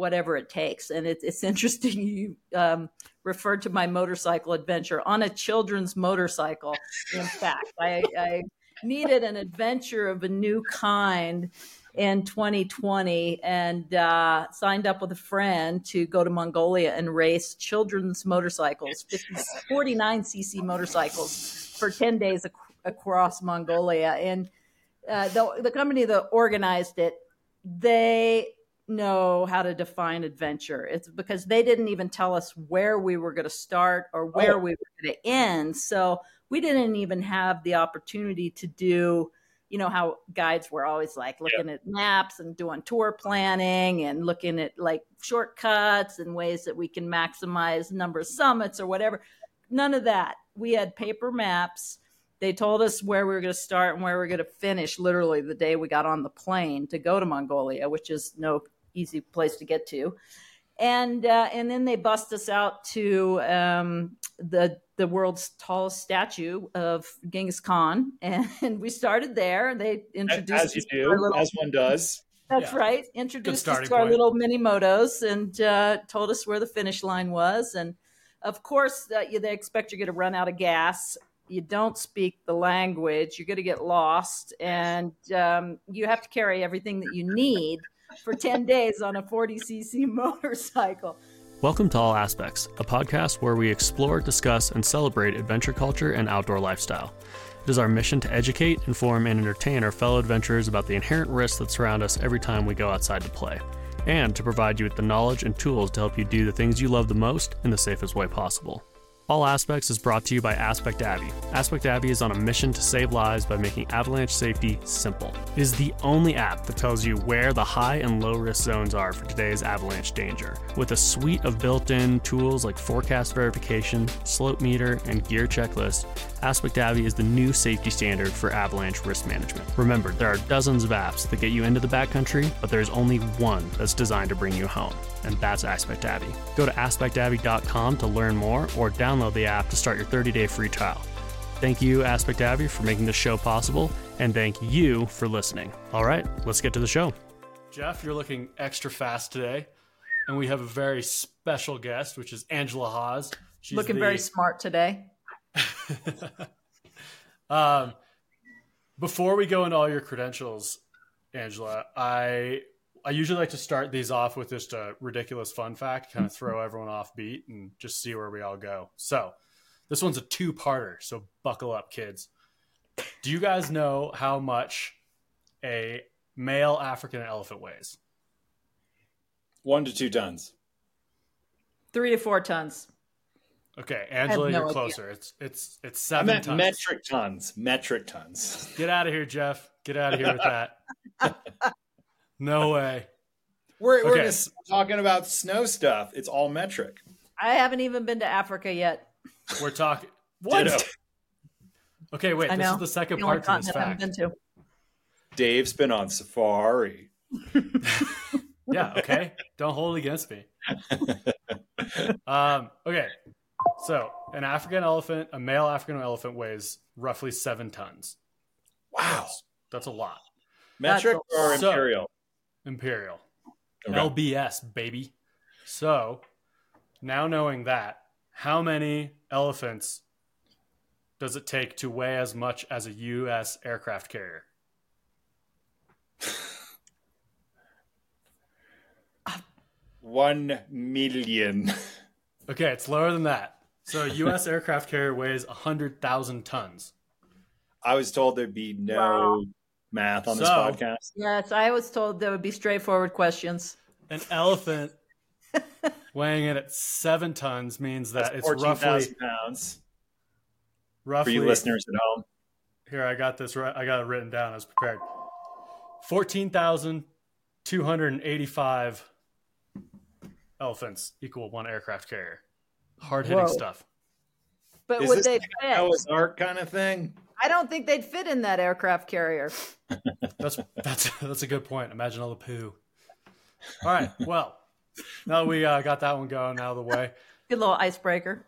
whatever it takes. And it, it's interesting you um, referred to my motorcycle adventure on a children's motorcycle. In fact, I, I needed an adventure of a new kind in 2020 and uh, signed up with a friend to go to Mongolia and race children's motorcycles, 50, 49cc motorcycles for 10 days ac- across Mongolia. And uh, the, the company that organized it, they know how to define adventure. It's because they didn't even tell us where we were going to start or oh. where oh. we were going to end. So we didn't even have the opportunity to do you know how guides were always like looking yep. at maps and doing tour planning and looking at like shortcuts and ways that we can maximize number of summits or whatever none of that we had paper maps they told us where we were going to start and where we were going to finish literally the day we got on the plane to go to mongolia which is no easy place to get to and uh, and then they bust us out to um, the the world's tallest statue of Genghis Khan, and we started there. They introduced as you do, little, as one does. That's yeah. right. Introduced us to our point. little mini motos and uh, told us where the finish line was, and of course uh, they expect you're going to run out of gas. You don't speak the language, you're going to get lost, and um, you have to carry everything that you need for 10 days on a 40cc motorcycle. Welcome to All Aspects, a podcast where we explore, discuss, and celebrate adventure culture and outdoor lifestyle. It is our mission to educate, inform, and entertain our fellow adventurers about the inherent risks that surround us every time we go outside to play, and to provide you with the knowledge and tools to help you do the things you love the most in the safest way possible. All Aspects is brought to you by Aspect Avi. Aspect Avi is on a mission to save lives by making avalanche safety simple. It is the only app that tells you where the high and low risk zones are for today's avalanche danger. With a suite of built in tools like forecast verification, slope meter, and gear checklist, Aspect Avi is the new safety standard for avalanche risk management. Remember, there are dozens of apps that get you into the backcountry, but there's only one that's designed to bring you home and that's Aspect Avi. Go to aspectabbey.com to learn more or download the app to start your 30 day free trial. Thank you, Aspect Avi, for making this show possible, and thank you for listening. All right, let's get to the show. Jeff, you're looking extra fast today, and we have a very special guest, which is Angela Hawse. She's looking the... very smart today. um, before we go into all your credentials, Angela, I I usually like to start these off with just a ridiculous fun fact, kind of mm-hmm. throw everyone off beat and just see where we all go. So, this one's a two parter, so buckle up, kids. Do you guys know how much a male African elephant weighs? One to two tons. Three to four tons. Okay, Angela, no you're idea. closer. It's it's it's seven tons. Metric tons. Metric tons. Get out of here, Jeff. Get out of here with that. No way. We're, we're just talking about snow stuff. It's all metric. I haven't even been to Africa yet. We're talking. What? Ditto. Okay, wait. I this know. is the second the part to this fact. Been to. Dave's been on safari. yeah. Okay. Don't hold it against me. um, okay. So, an African elephant, a male African elephant, weighs roughly seven tons. Wow, that's, that's a lot. Metric or so, imperial? Imperial. Okay. LBS, baby. So, now knowing that, how many elephants does it take to weigh as much as a U.S. aircraft carrier? One million. Okay, it's lower than that. So, a U.S. aircraft carrier weighs 100,000 tons. I was told there'd be no wow math on so, this podcast. Yes, I was told there would be straightforward questions. An elephant weighing in at seven tons means that That's it's roughly pounds. Roughly, for you listeners at home. Here, I got this. Right. I got it written down. I was prepared. Fourteen thousand two hundred and eighty-five elephants equal one aircraft carrier. Hard hitting stuff. But Is would they fit? Noah's Ark kind of thing? I don't think they'd fit in that aircraft carrier. that's that's that's a good point. Imagine all the poo. All right. Well, now we uh, got that one going out of the way. Good little icebreaker.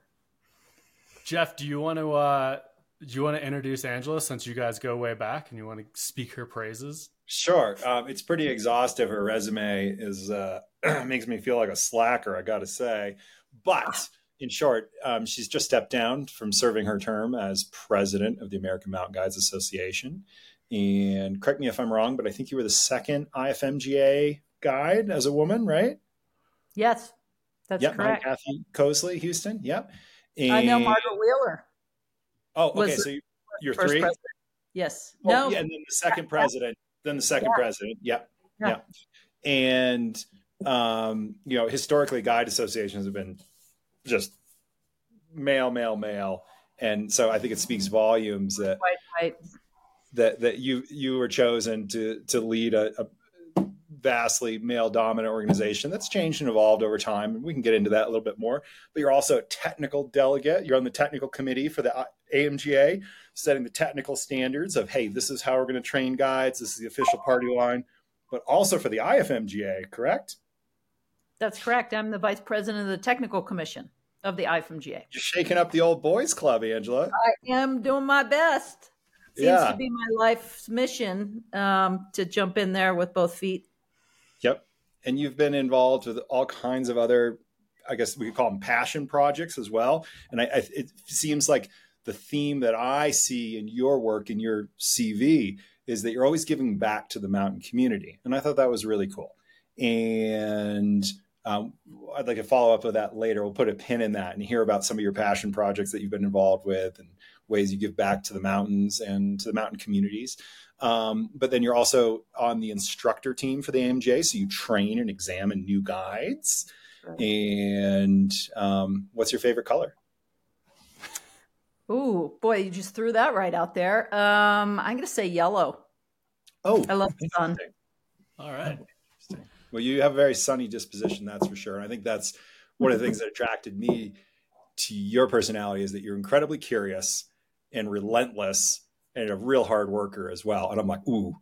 Jeff, do you want to uh, do you want to introduce Angela since you guys go way back and you want to speak her praises? Sure, um, it's pretty exhaustive. Her resume is uh, makes me feel like a slacker. I got to say, but in short, um, she's just stepped down from serving her term as president of the American Mountain Guides Association. And correct me if I'm wrong, but I think you were the second IFMGA guide as a woman, right? Yes, that's yep, correct. Kathy Cosley, Houston. Yep. And, I know Margaret Wheeler. Oh, okay. So you're three. President. Yes. Oh, no. Yeah, and then the second president. Then the second yeah. president. Yep. Yeah. yeah. And um, you know, historically, guide associations have been just male, male, male, and so I think it speaks volumes that right, right. that that you you were chosen to to lead a, a vastly male dominant organization that's changed and evolved over time. And we can get into that a little bit more. But you're also a technical delegate. You're on the technical committee for the AMGA, setting the technical standards of, hey, this is how we're going to train guides. This is the official party line. But also for the IFMGA, correct? That's correct. I'm the vice president of the technical commission of the IFMGA. You're shaking up the old boys club, Angela. I am doing my best. Seems yeah. to be my life's mission um, to jump in there with both feet Yep. And you've been involved with all kinds of other, I guess we could call them passion projects as well. And I, I, it seems like the theme that I see in your work in your CV is that you're always giving back to the mountain community. And I thought that was really cool. And um, I'd like to follow up with that later. We'll put a pin in that and hear about some of your passion projects that you've been involved with and ways you give back to the mountains and to the mountain communities. Um, but then you're also on the instructor team for the AMGA, so you train and examine new guides. And um, what's your favorite color? Ooh, boy, you just threw that right out there. Um, I'm going to say yellow. Oh, I love the sun. All right. Well, you have a very sunny disposition, that's for sure. And I think that's one of the things that attracted me to your personality is that you're incredibly curious and relentless and a real hard worker as well. And I'm like, ooh,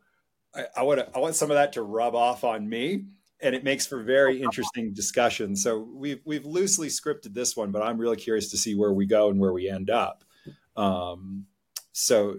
I, I want I want some of that to rub off on me. And it makes for very interesting discussion. So we've we've loosely scripted this one, but I'm really curious to see where we go and where we end up. Um, so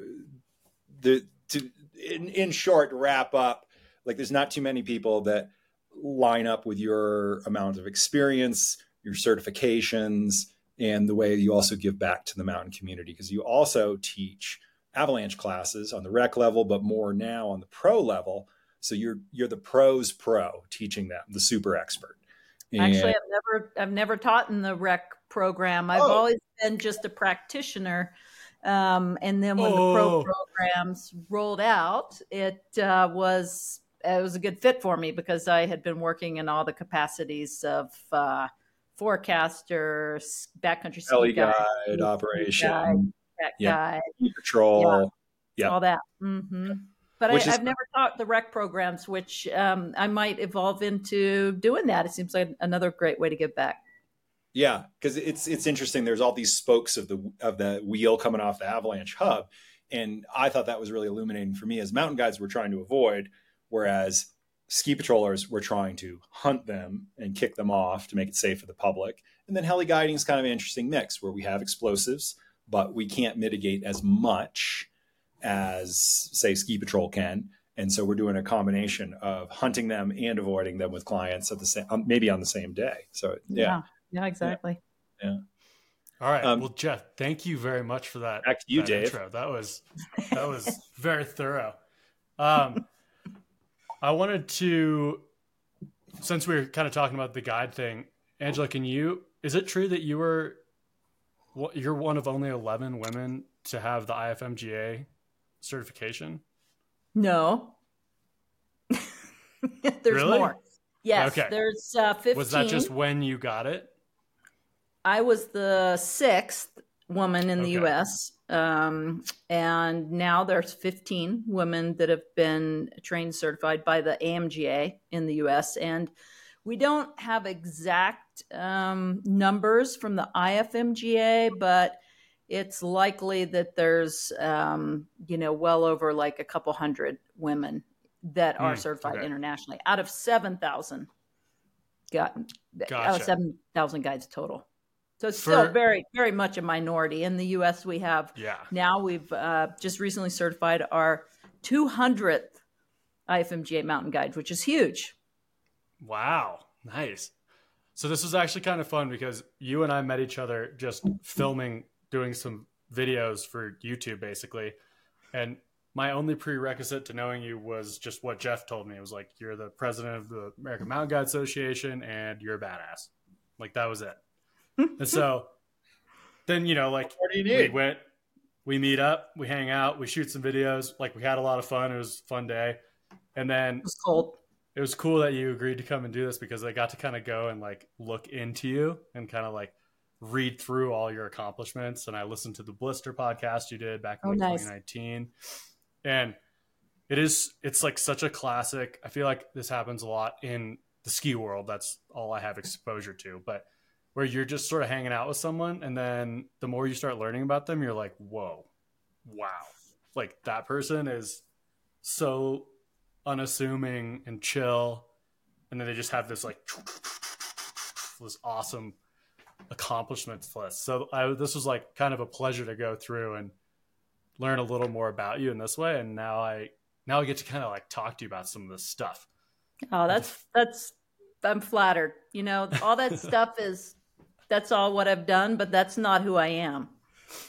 the to in, in short, wrap up, like there's not too many people that line up with your amount of experience, your certifications, and the way you also give back to the mountain community because you also teach avalanche classes on the rec level, but more now on the pro level. So you're you're the pros pro teaching them, the super expert. And, Actually, I've never I've never taught in the rec program. I've oh. always been just a practitioner. Um, and then when oh. the pro oh. programs rolled out, it uh, was it was a good fit for me because I had been working in all the capacities of uh, forecaster, backcountry ski guide, guide, operation, guide, yeah. guy. Patrol. Yeah. All that. Mm-hmm. But I, have never taught the rec programs, which um, I might evolve into doing that. It seems like another great way to give back. Yeah, because it's it's interesting. There's all these spokes of the of the wheel coming off the Avalanche hub, and I thought that was really illuminating for me as mountain guides were trying to avoid, whereas ski patrollers were trying to hunt them and kick them off to make it safe for the public. And then heli guiding is kind of an interesting mix where we have explosives, but we can't mitigate as much as say ski patrol can. And so we're doing a combination of hunting them and avoiding them with clients at the same um, maybe on the same day. So yeah. Yeah, yeah exactly. Yeah, yeah. all right. Um, well jeff thank you very much for that back to you that dave. intro. that was that was very thorough. Um i wanted to since we are kind of talking about the guide thing angela can you is it true that you were you're one of only 11 women to have the IFMGA certification? No. there's really? more. Yes, okay. there's uh, 15. Was that just when you got it? I was the sixth woman in the U.S. Um, and now there's 15 women that have been trained certified by the AMGA in the U.S. And we don't have exact um, numbers from the IFMGA, but it's likely that there's, um, you know, well over like a couple hundred women that are mm, certified okay. internationally out of 7,000 got gotcha. out of 7,000 guides total. So it's For, still very, very much a minority. In the U.S., we have yeah. now we've uh, just recently certified our 200th IFMGA Mountain Guide, which is huge. Wow, nice. So this was actually kind of fun because you and I met each other just filming, doing some videos for YouTube, basically. And my only prerequisite to knowing you was just what Jeff told me. It was like you're the president of the American Mountain Guide Association and you're a badass. Like that was it. And so then you know, like what do you we went, we meet up, we hang out, we shoot some videos. Like we had a lot of fun. It was a fun day. And then It was cold. it was cool that you agreed to come and do this because I got to kind of go and like look into you and kind of like read through all your accomplishments. And I listened to the Blister podcast you did back in Oh, like nice. 2019. And it is, it's like such a classic. I feel like this happens a lot in the ski world. That's all I have exposure to. But where you're just sort of hanging out with someone and then the more you start learning about them, you're like, whoa, wow. Like that person is so unassuming and chill and then they just have this like this awesome accomplishments list so I, this was like kind of a pleasure to go through and learn a little more about you in this way and now i now i get to kind of like talk to you about some of this stuff Oh, that's that's I'm flattered. You know, all that stuff is that's all what I've done, but that's not who I am.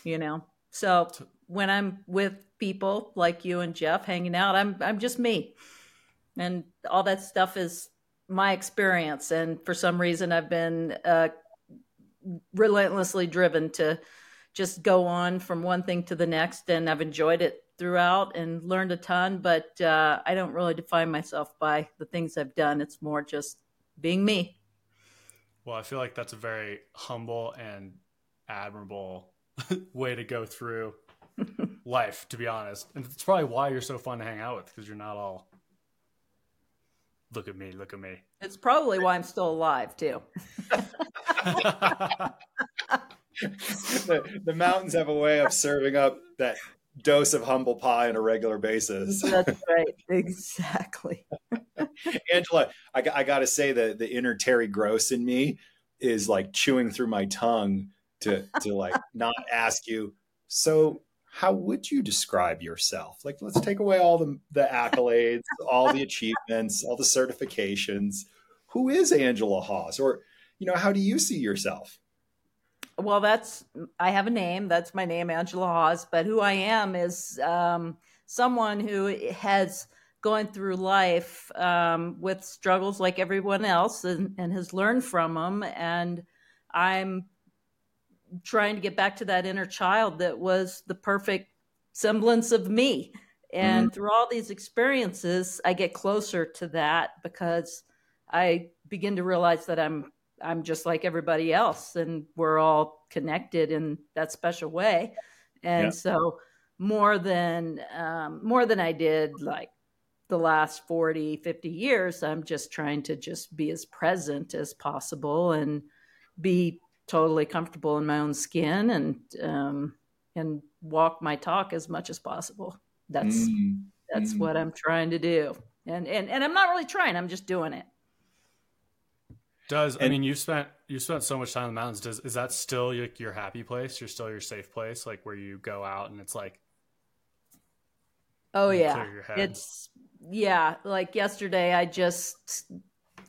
You know. So when I'm with people like you and Jeff hanging out, I'm I'm just me. And all that stuff is my experience and for some reason I've been uh relentlessly driven to just go on from one thing to the next and I've enjoyed it throughout and learned a ton, but uh, I don't really define myself by the things I've done. It's more just being me. Well i feel like that's a very humble and admirable way to go through life to be honest and it's probably why you're so fun to hang out with because you're not all look at me look at me It's probably why I'm still alive too. the, the mountains have a way of serving up that dose of humble pie on a regular basis. That's right. Exactly. Angela, I, got- I got to say that the inner Terry Gross in me is like chewing through my tongue to to like not ask you. So, how would you describe yourself? Like, let's take away all the the accolades, all the achievements, all the certifications. Who is Angela Hawse, or you know, how do you see yourself? Well, that's I have a name. That's my name, Angela Hawse. But who I am is um, someone who has gone through life um, with struggles like everyone else, and, and has learned from them. And I'm trying to get back to that inner child that was the perfect semblance of me. And through all these experiences, I get closer to that because I begin to realize that I'm I'm just like everybody else, and we're all connected in that special way. And Yeah. so, more than um, more than I did like the last 40, 50 years, I'm just trying to just be as present as possible and be totally comfortable in my own skin and um, and walk my talk as much as possible. That's Mm, that's mm. what I'm trying to do. And and and I'm not really trying. I'm just doing it. Does I mean you've spent you spent so much time in the mountains? Does is that still your, your happy place? You're still your safe place, like where you go out and it's like Oh You yeah, clear your head. it's yeah. Like yesterday, I just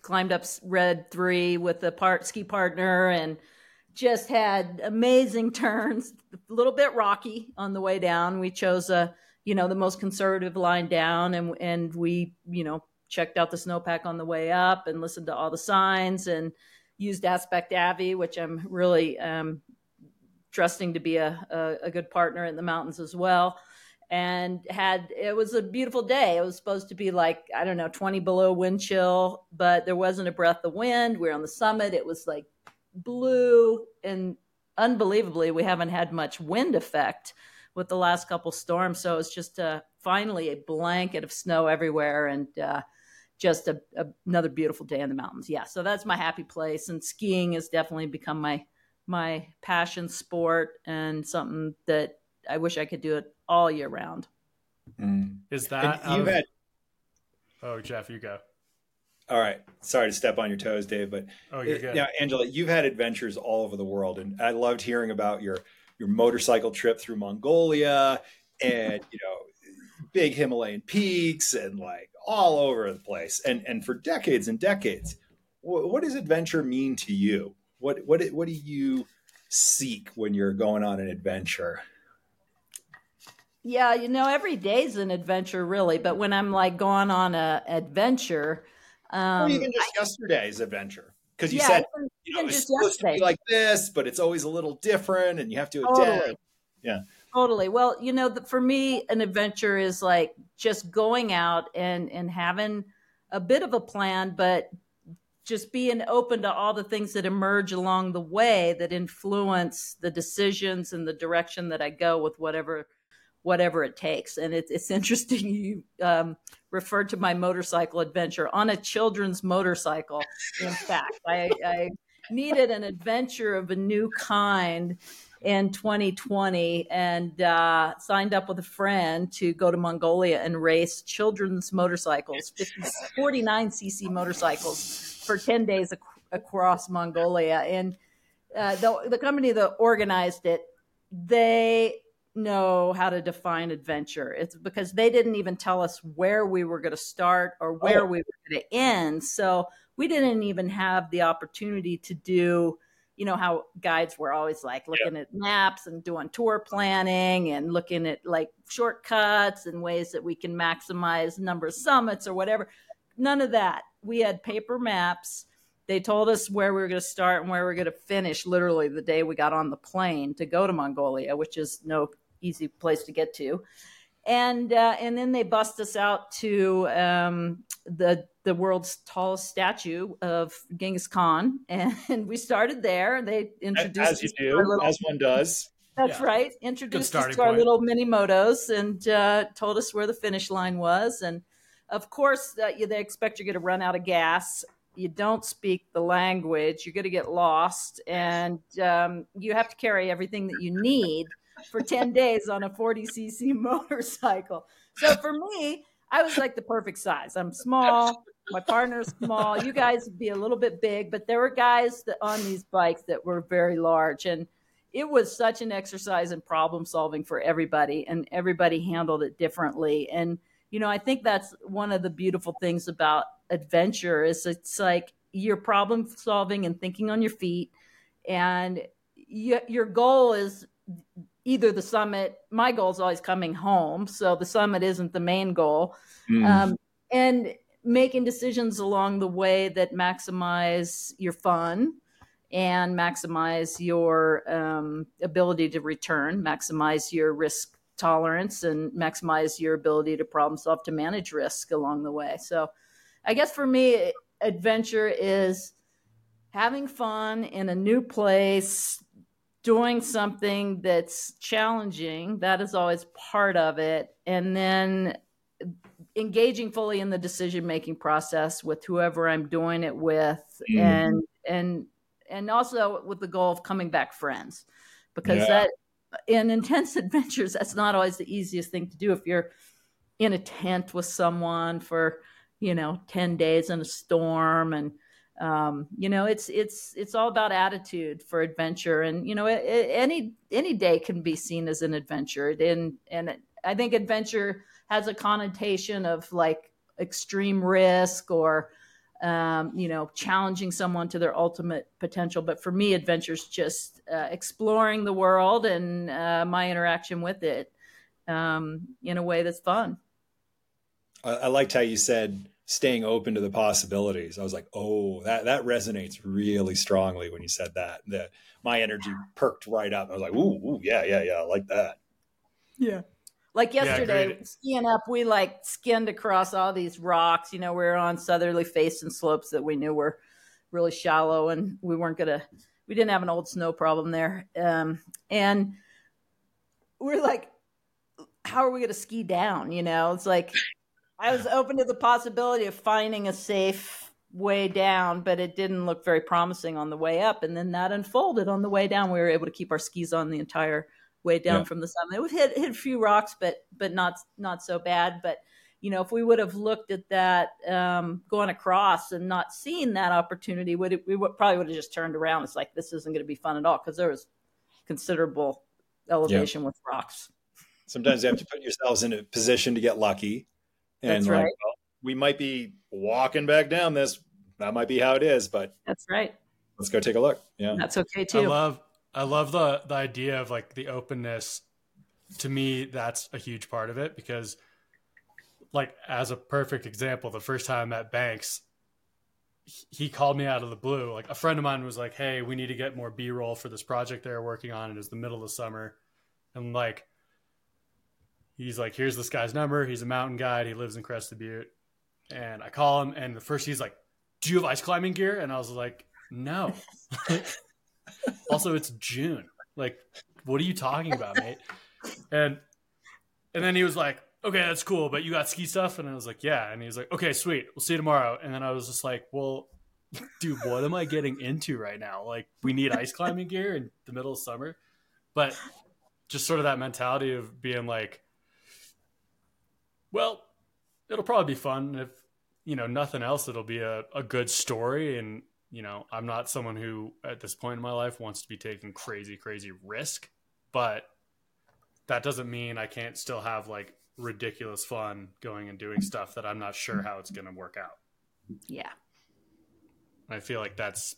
climbed up Red Three with a part ski partner and just had amazing turns. A little bit rocky on the way down. We chose a you know the most conservative line down, and and we you know checked out the snowpack on the way up and listened to all the signs and used Aspect Avi, which I'm really um, trusting to be a, a, a good partner in the mountains as well and had it was a beautiful day. It was supposed to be like I don't know, 20 below wind chill, but there wasn't a breath of wind. We are on the summit. It was like blue and unbelievably we haven't had much wind effect with the last couple storms, so it's just uh, finally a blanket of snow everywhere and uh, just a, a, another beautiful day in the mountains. Yeah, so that's my happy place, and skiing has definitely become my my passion sport and something that I wish I could do it all year round. mm. is that out you've of- had Oh Jeff, you go. all right. Sorry to step on your toes, Dave, but Oh, you're good. Now, Angela, you've had adventures all over the world, and I loved hearing about your your motorcycle trip through Mongolia, and you know, big Himalayan peaks, and like all over the place, and and for decades and decades. What, what does adventure mean to you? What what what do you seek when you're going on an adventure? Yeah, you know, every day's an adventure, really. But when I'm like going on a adventure, um, or even just I, yesterday's adventure, because you yeah, said even, you know, it's supposed yesterday. to be like this, but it's always a little different, and you have to totally. adapt. Yeah, totally. Well, you know, for me, an adventure is like just going out and and having a bit of a plan, but just being open to all the things that emerge along the way that influence the decisions and the direction that I go with whatever whatever it takes. And it, it's interesting you um, referred to my motorcycle adventure on a children's motorcycle. In fact, I, I needed an adventure of a new kind in 2020 and uh, signed up with a friend to go to Mongolia and race children's motorcycles, 50, 49cc motorcycles for 10 days ac- across Mongolia. And uh, the, the company that organized it, they know how to define adventure. It's because they didn't even tell us where we were going to start or where oh. we were going to end. So we didn't even have the opportunity to do, you know, how guides were always like looking yeah. at maps and doing tour planning and looking at like shortcuts and ways that we can maximize number of summits or whatever. None of that. We had paper maps they told us where we were going to start and where we were going to finish literally the day we got on the plane to go to Mongolia, which is no easy place to get to. And uh, and then they bust us out to um, the the world's tallest statue of Genghis Khan, and we started there. They introduced as you do, little, as one does. That's yeah. right. Introduced us to our little mini motos and uh, told us where the finish line was. And of course, uh, they expect you're going to run out of gas. You don't speak the language. You're going to get lost, and um, you have to carry everything that you need for 10 days on a 40cc motorcycle. So for me, I was like the perfect size. I'm small. My partner's small. You guys would be a little bit big, but there were guys that, on these bikes that were very large. And it was such an exercise in problem solving for everybody, and everybody handled it differently. And, you know, I think that's one of the beautiful things about adventure is it's like you're problem solving and thinking on your feet. And you, your goal is either the summit my goal is always coming home so the summit isn't the main goal mm. um, and making decisions along the way that maximize your fun and maximize your um, ability to return maximize your risk tolerance and maximize your ability to problem solve to manage risk along the way so i guess for me adventure is having fun in a new place doing something that's challenging that is always part of it and then engaging fully in the decision making process with whoever i'm doing it with mm. and and and also with the goal of coming back friends because yeah. that in intense adventures that's not always the easiest thing to do if you're in a tent with someone for you know 10 days in a storm and um, you know it's it's it's all about attitude for adventure. And you know it, it, any any day can be seen as an adventure. And and i think adventure has a connotation of like extreme risk or um, you know challenging someone to their ultimate potential. But for me adventure is just uh, exploring the world and uh, my interaction with it um, in a way that's fun. I, I liked how you said staying open to the possibilities. I was like, oh, that that resonates really strongly when you said that. That my energy perked right up. I was like, ooh, ooh yeah, yeah, yeah, I like that. Yeah. Like yesterday, yeah, skiing up, we like skinned across all these rocks. You know, we were on southerly facing slopes that we knew were really shallow, and we weren't gonna, we didn't have an old snow problem there. Um, and we're like, how are we gonna ski down? You know, it's like I was open to the possibility of finding a safe way down, but it didn't look very promising on the way up. And then that unfolded on the way down. We were able to keep our skis on the entire way down yeah. from the summit. We hit hit a few rocks, but but not not so bad. But you know, if we would have looked at that um, going across and not seen that opportunity, would it, we would, probably would have just turned around. It's like this isn't going to be fun at all because there was considerable elevation yeah. with rocks. Sometimes you have to put yourselves in a position to get lucky. And That's right. Well, we might be walking back down this. That might be how it is, but that's right. Let's go take a look. Yeah, that's okay too. I love I love the the idea of like the openness. To me, that's a huge part of it because, like, as a perfect example, the first time I met Banks, he called me out of the blue. Like a friend of mine was like, "Hey, we need to get more B roll for this project they're working on." And it was the middle of the summer, and like, he's like, "Here's this guy's number. He's a mountain guide. He lives in Crested Butte." And I call him, and the first he's like, "Do you have ice climbing gear?" And I was like, "No." also, it's June. Like, what are you talking about, mate? And and then he was like, okay, that's cool, but you got ski stuff? And I was like, yeah. And he was like, okay, sweet. We'll see you tomorrow. And then I was just like, well, dude, what am I getting into right now? Like, we need ice climbing gear in the middle of summer. But just sort of that mentality of being like, well, it'll probably be fun. If, you know, nothing else, it'll be a, a good story. And, you know, I'm not someone who at this point in my life wants to be taking crazy, crazy risk. But that doesn't mean I can't still have like ridiculous fun going and doing stuff that I'm not sure how it's going to work out. Yeah. I feel like that's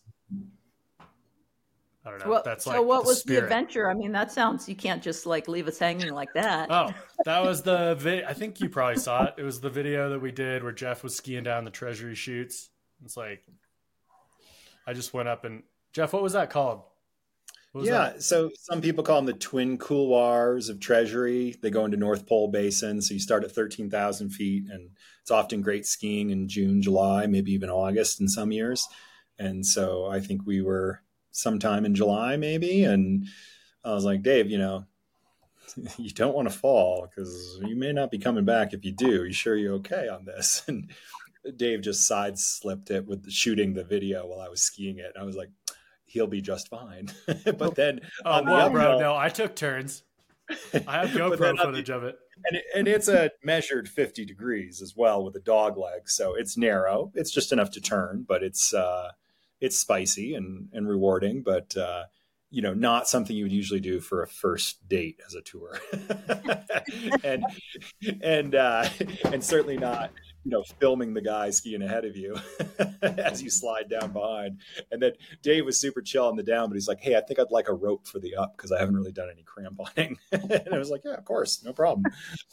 I don't know. Well, that's so like what the was spirit. the adventure? I mean, that sounds you can't just like leave us hanging like that. Oh, that was the vi- I think you probably saw it. It was the video that we did where Jeff was skiing down the treasury chutes. It's like I just went up and Jeff, what was that called? Was yeah, that? so some people call them the twin couloirs of Treasury. They go into North Pole Basin. So you start at 13,000 feet, and it's often great skiing in June, July, maybe even August in some years. And so I think we were sometime in July, maybe. And I was like, Dave, you know, you don't want to fall because you may not be coming back if you do. You sure you're okay on this? And Dave just side slipped it with shooting the video while I was skiing it. And I was like, he'll be just fine. but then Oh, on the well, bro, uphill- no, I took turns. I have GoPro footage of it. and, it, and it's a measured 50 degrees as well with a dog leg so it's narrow it's just enough to turn but it's uh it's spicy and and rewarding but uh you know not something you would usually do for a first date as a tour. And and uh and certainly not you know filming the guy skiing ahead of you as you slide down behind. And then dave was super chill on the down but he's like hey i think i'd like a rope for the up because i haven't really done any cramponing and i was like yeah of course no problem.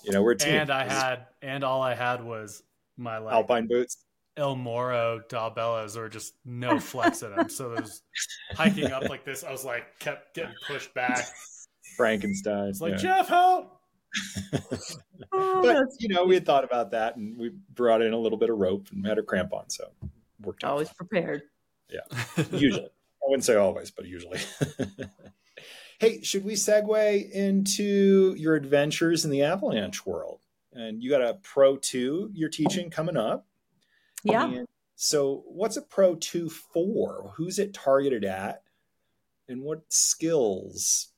You know we're a team. And I had and all I had was my like alpine boots El Moro Dalbellas or just no flex in them. So it was hiking up like this. I was like kept getting pushed back. frankenstein It's like yeah. Jeff, help! Oh, but you know we had thought about that and we brought in a little bit of rope and had a crampon so worked out always prepared. Yeah, usually. I wouldn't say always, but usually. hey, should we segue into your adventures in the avalanche world? And you got a Pro 2 you're teaching coming up. Yeah. And so, what's a Pro 2 for? Who's it targeted at? And what skills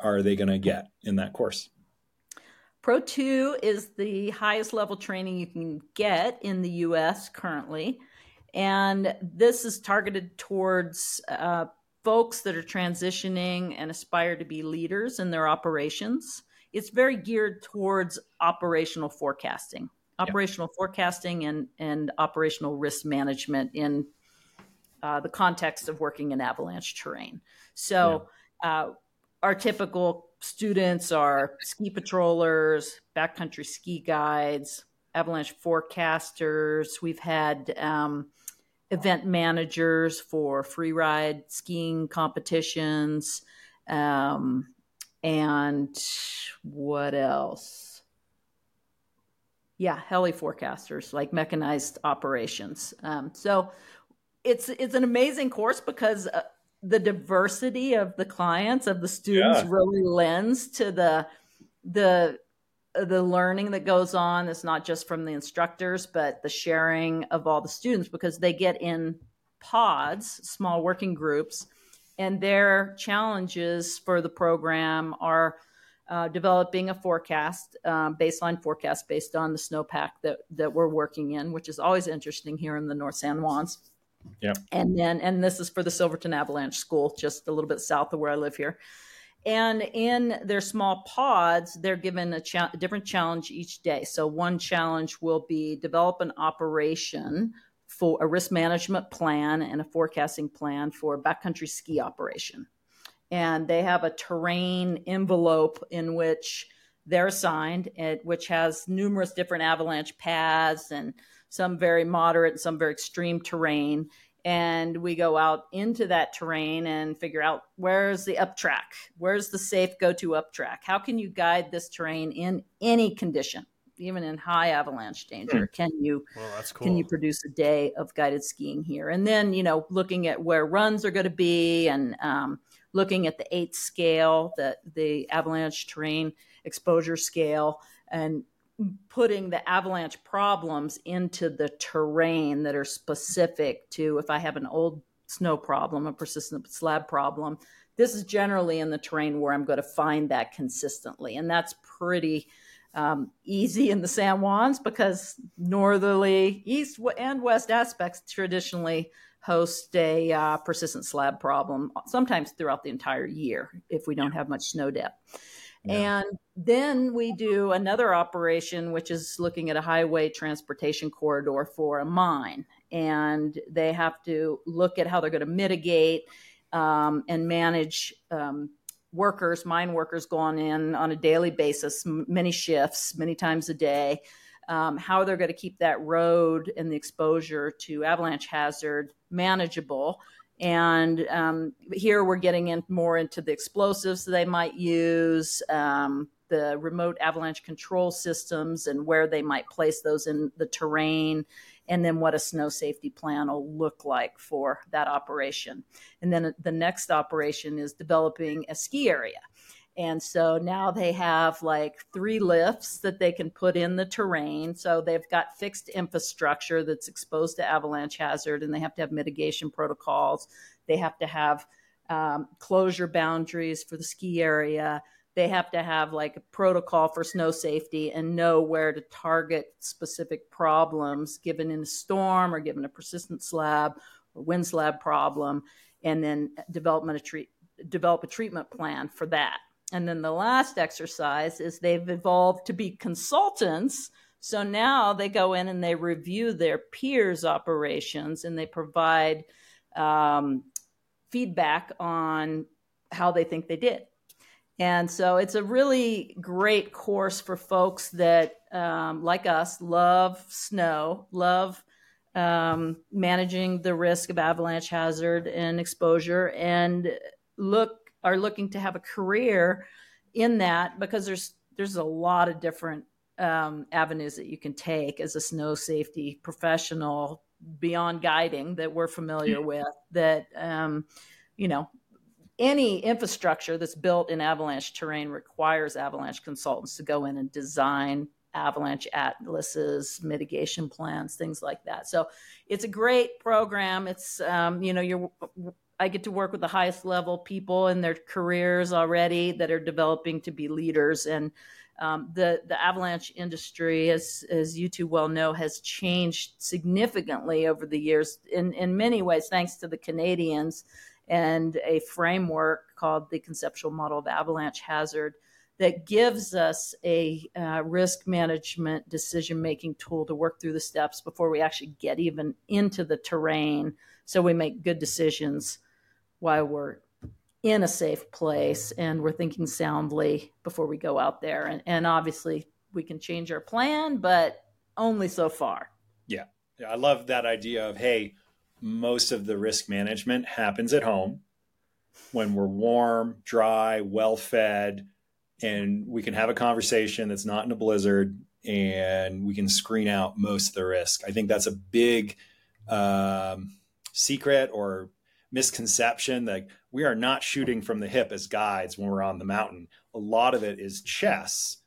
are they going to get in that course? Pro 2 is the highest level training you can get in the US currently. And this is targeted towards uh, folks that are transitioning and aspire to be leaders in their operations. It's very geared towards operational forecasting, operational forecasting and, and operational risk management in uh, the context of working in avalanche terrain. So, uh, our typical students are ski patrollers, backcountry ski guides, avalanche forecasters. We've had um, event managers for free ride skiing competitions. Um, and what else? Yeah, heli forecasters, like mechanized operations. Um, so it's it's an amazing course because uh, the diversity of the clients of the students Yeah. really lends to the the the learning that goes on it's not just from the instructors but the sharing of all the students because they get in pods small working groups and their challenges for the program are uh, developing a forecast um, baseline forecast based on the snowpack that that we're working in which is always interesting here in the north san juans Yeah. and then and this is for the silverton avalanche school just a little bit south of where i live here and in their small pods, they're given a, cha- a different challenge each day. So one challenge will be develop an operation for a risk management plan and a forecasting plan for a backcountry ski operation. And they have a terrain envelope in which they're assigned, which has numerous different avalanche paths and some very moderate and some very extreme terrain. And we go out into that terrain and figure out where's the up track? Where's the safe go to up track? How can you guide this terrain in any condition even in high avalanche danger? Hmm. can you well, cool. can you produce a day of guided skiing here? And then you know looking at where runs are going to be and um, looking at the ATES scale the the avalanche terrain exposure scale and putting the avalanche problems into the terrain that are specific to if I have an old snow problem, a persistent slab problem, this is generally in the terrain where I'm going to find that consistently. And that's pretty um, easy in the San Juans because northerly, east and west aspects traditionally host a uh, persistent slab problem, sometimes throughout the entire year if we don't have much snow depth. Yeah. And then we do another operation, which is looking at a highway transportation corridor for a mine. And they have to look at how they're going to mitigate um, and manage um, workers, mine workers going in on a daily basis, many shifts, many times a day. Um, how they're going to keep that road and the exposure to avalanche hazard manageable and um, here we're getting in more into the explosives they might use, um, the remote avalanche control systems, and where they might place those in the terrain, and then what a snow safety plan will look like for that operation. And then the next operation is developing a ski area. And so now they have like three lifts that they can put in the terrain. So they've got fixed infrastructure that's exposed to avalanche hazard, and they have to have mitigation protocols. They have to have um, closure boundaries for the ski area. They have to have like a protocol for snow safety and know where to target specific problems given in a storm or given a persistent slab or wind slab problem, and then development a treat, develop a treatment plan for that. And then the last exercise is they've evolved to be consultants. So now they go in and they review their peers' operations and they provide um, feedback on how they think they did. And so it's a really great course for folks that, um, like us, love snow, love um, managing the risk of avalanche hazard and exposure, and look are looking to have a career in that because there's there's a lot of different um, avenues that you can take as a snow safety professional beyond guiding that we're familiar with that um, you know any infrastructure that's built in avalanche terrain requires avalanche consultants to go in and design avalanche atlases mitigation plans things like that. So it's a great program. It's um, you know you're I get to work with the highest level people in their careers already that are developing to be leaders. And um, the the avalanche industry, as as you two well know, has changed significantly over the years. In in many ways, thanks to the Canadians and a framework called the Conceptual Model of Avalanche Hazard that gives us a uh, risk management decision making tool to work through the steps before we actually get even into the terrain so we make good decisions why we're in a safe place and we're thinking soundly before we go out there. And, and obviously, we can change our plan, but only so far. Yeah. yeah. I love that idea of, hey, most of the risk management happens at home when we're warm, dry, well fed, and we can have a conversation that's not in a blizzard and we can screen out most of the risk. I think that's a big um, secret or misconception that we are not shooting from the hip as guides when we're on the mountain. A lot of it is chess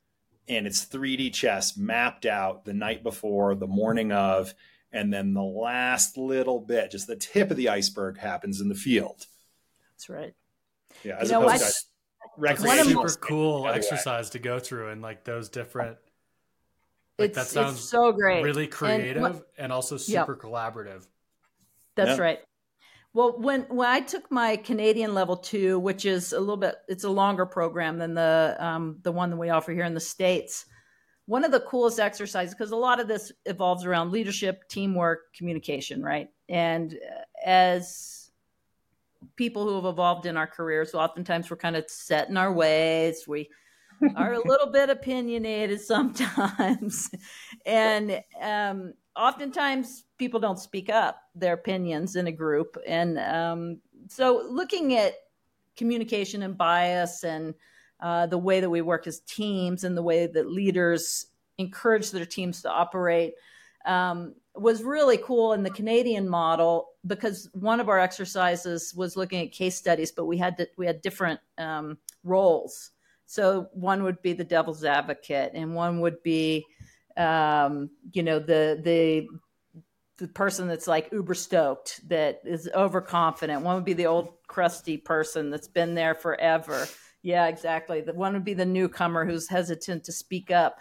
and it's 3D chess mapped out the night before, the morning of, and then the last little bit, just the tip of the iceberg happens in the field. That's right. Yeah, as you know, opposed to super most, cool exercise to go through and like those different like, that sounds so great really creative and, and also super yep. collaborative that's yeah. right Well, when when I took my Canadian level two, which is a little bit, it's a longer program than the um, the one that we offer here in the states. One of the coolest exercises, because a lot of this evolves around leadership, teamwork, communication, right? And uh, as people who have evolved in our careers, oftentimes we're kind of set in our ways. We are a little bit opinionated sometimes, and um, oftentimes people don't speak up their opinions in a group. And um, so looking at communication and bias and uh, the way that we work as teams and the way that leaders encourage their teams to operate um, was really cool in the Canadian model because one of our exercises was looking at case studies, but we had to, we had different um, roles. So one would be the devil's advocate, and one would be um, you know the the the person that's like uber stoked that is overconfident. One would be the old crusty person that's been there forever. Yeah exactly. The one would be the newcomer who's hesitant to speak up.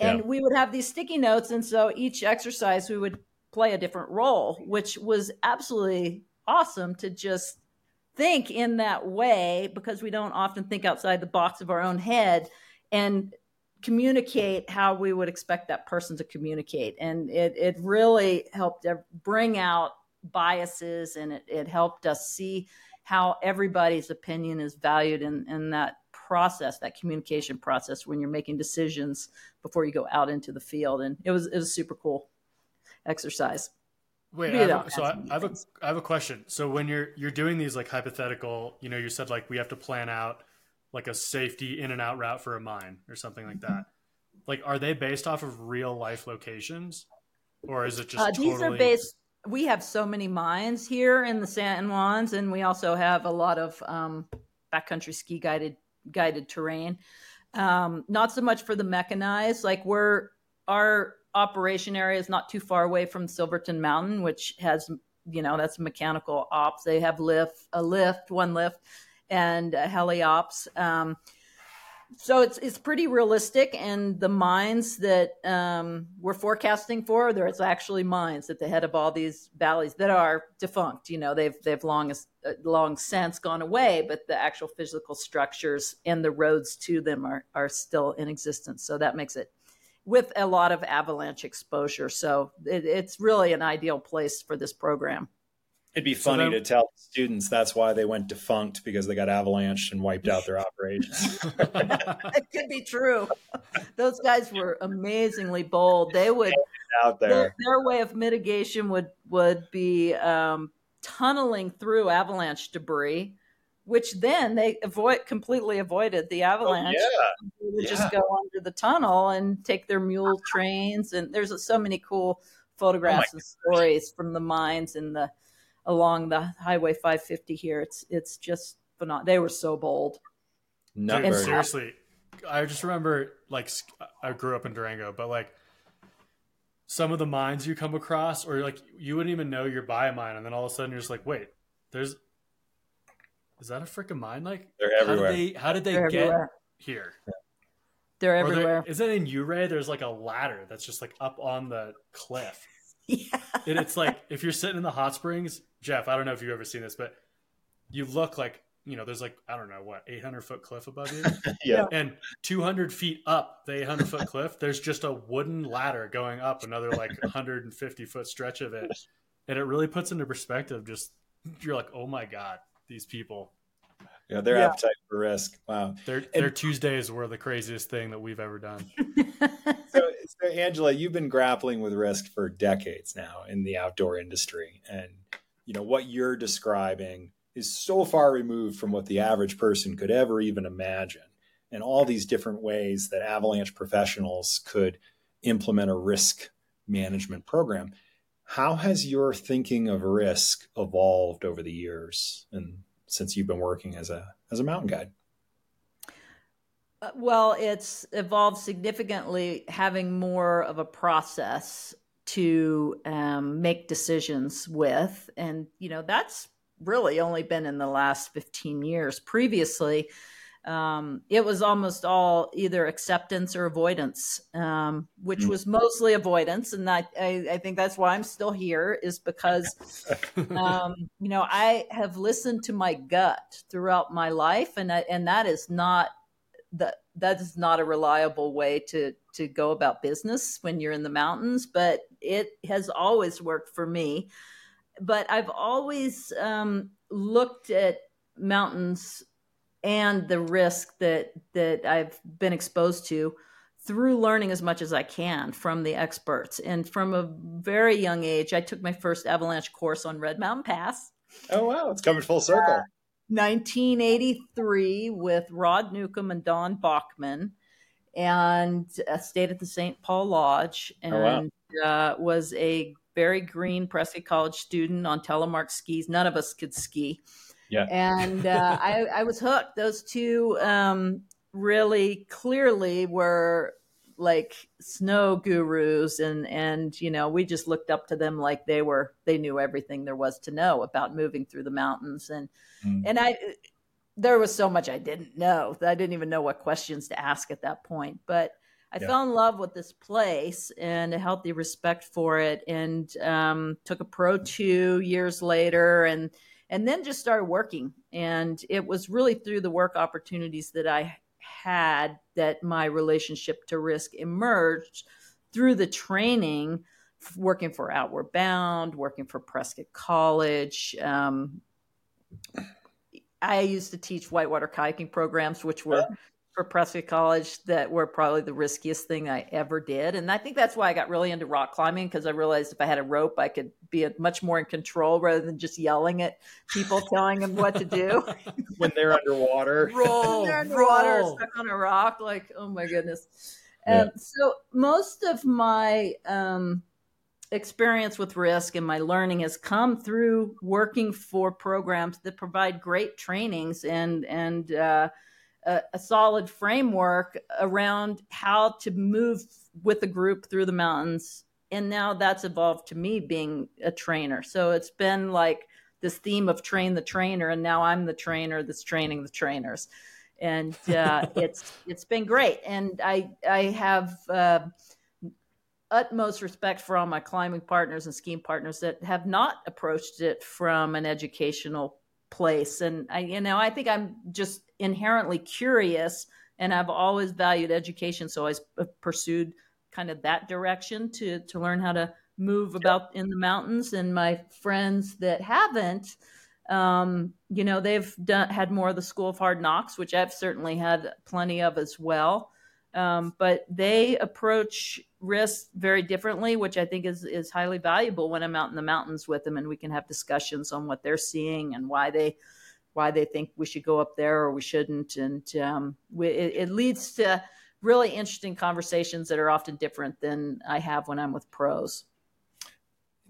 And yeah. we would have these sticky notes and so each exercise we would play a different role which was absolutely awesome to just think in that way because we don't often think outside the box of our own head. And communicate how we would expect that person to communicate. And it, it really helped bring out biases and it, it helped us see how everybody's opinion is valued in, in that process, that communication process when you're making decisions before you go out into the field. And it was, it was super cool exercise. Wait, I have so I, I, have a I have a question. So when you're you're doing these like hypothetical, you know, you said like we have to plan out like a safety in and out route for a mine or something like that. Like, are they based off of real life locations, or is it just uh, these totally... are based? We have so many mines here in the San Juans, and we also have a lot of um, backcountry ski guided guided terrain. Um, not so much for the mechanized. Like we're our operation area is not too far away from Silverton Mountain, which has you know that's mechanical ops. They have lift a lift, one lift and uh, heliops. Um, so it's it's pretty realistic, and the mines that um, we're forecasting for, there's actually mines at the head of all these valleys that are defunct. You know, they've they've long uh, long since gone away, but the actual physical structures and the roads to them are are still in existence. So that makes it with a lot of avalanche exposure. So it, it's really an ideal place for this program. It'd be funny so then, to tell students that's why they went defunct because they got avalanched and wiped out their operations. it could be true. Those guys were amazingly bold. They would out there. Their, their, way of mitigation would would be um, tunneling through avalanche debris, which then they avoid completely avoided the avalanche. Oh, yeah. They would yeah. just go under the tunnel and take their mule trains. And there's so many cool photographs oh and stories from the mines and the along the Highway 550 here. It's it's just phenomenal. They were so bold. Dude, seriously, I just remember like I grew up in Durango, but like some of the mines you come across, or like you wouldn't even know you're by a mine, and then all of a sudden you're just like, wait, there's is that a freaking mine? Like they're everywhere. How did they, how did they get everywhere. here? They're everywhere. Is it in Ouray? There's like a ladder that's just like up on the cliff. Yeah. And it's like if you're sitting in the hot springs, Jeff, I don't know if you've ever seen this, but you look like you know, there's like I don't know what 800 foot cliff above you. yeah. And 200 feet up the 800 foot cliff, there's just a wooden ladder going up another like 150 foot stretch of it, and it really puts into perspective. Just you're like, oh my god, these people. Yeah, their yeah. appetite for risk. Wow. Their and, their Tuesdays were the craziest thing that we've ever done. so, so, Angela, you've been grappling with risk for decades now in the outdoor industry, and you know what you're describing is so far removed from what the average person could ever even imagine. And all these different ways that avalanche professionals could implement a risk management program. How has your thinking of risk evolved over the years and since you've been working as a as a mountain guide? Uh, well it's evolved significantly having more of a process to um, make decisions with. And, you know, that's really only been in the last 15 years. Previously, um, it was almost all either acceptance or avoidance, um, which mm. was mostly avoidance. And I, I, I, think that's why I'm still here is because, um, you know, I have listened to my gut throughout my life, and I, and that is not that that is not a reliable way to to go about business when you're in the mountains. But it has always worked for me. But I've always um, looked at mountains and the risk that that I've been exposed to through learning as much as I can from the experts. And from a very young age, I took my first avalanche course on Red Mountain Pass. Oh wow, it's coming full circle. Uh, 1983 with Rod Newcomb and Don Bachman, and I uh, stayed at the St. Paul Lodge and oh, wow. Uh, was a very green Prescott College student on telemark skis. None of us could ski. Yeah. And uh, I, I, was hooked. Those two um, really clearly were like snow gurus and and you know we just looked up to them like they were they knew everything there was to know about moving through the mountains and mm. and I there was so much I didn't know I didn't even know what questions to ask at that point but I yeah. fell in love with this place and a healthy respect for it and um, took a pro two years later and and then just started working. And it was really through the work opportunities that I had that my relationship to risk emerged through the training, working for Outward Bound, working for Prescott College. Um, I used to teach whitewater kayaking programs, which were for Prescott College that were probably the riskiest thing I ever did. And I think that's why I got really into rock climbing because I realized if I had a rope, I could be much more in control rather than just yelling at people telling them what to do. when they're underwater. roll, they're underwater, roll. stuck on a rock. Like, oh my goodness. Yeah. Um, so most of my um, experience with risk and my learning has come through working for programs that provide great trainings and, and, uh, a, a, solid framework around how to move with a group through the mountains. And now that's evolved to me being a trainer. So it's been like this theme of train the trainer, and now I'm the trainer that's training the trainers. And uh, it's it's been great, and I I have uh, utmost respect for all my climbing partners and skiing partners that have not approached it from an educational place. And I, you know, I think I'm just inherently curious and I've always valued education. So I pursued kind of that direction to, to learn how to move about in the mountains. And my friends that haven't, um, you know, they've done, had more of the school of hard knocks, which I've certainly had plenty of as well. Um, but they approach risk very differently, which I think is is highly valuable when I'm out in the mountains with them, and we can have discussions on what they're seeing and why they why they think we should go up there or we shouldn't, and um, we, it, it, leads to really interesting conversations that are often different than I have when I'm with pros.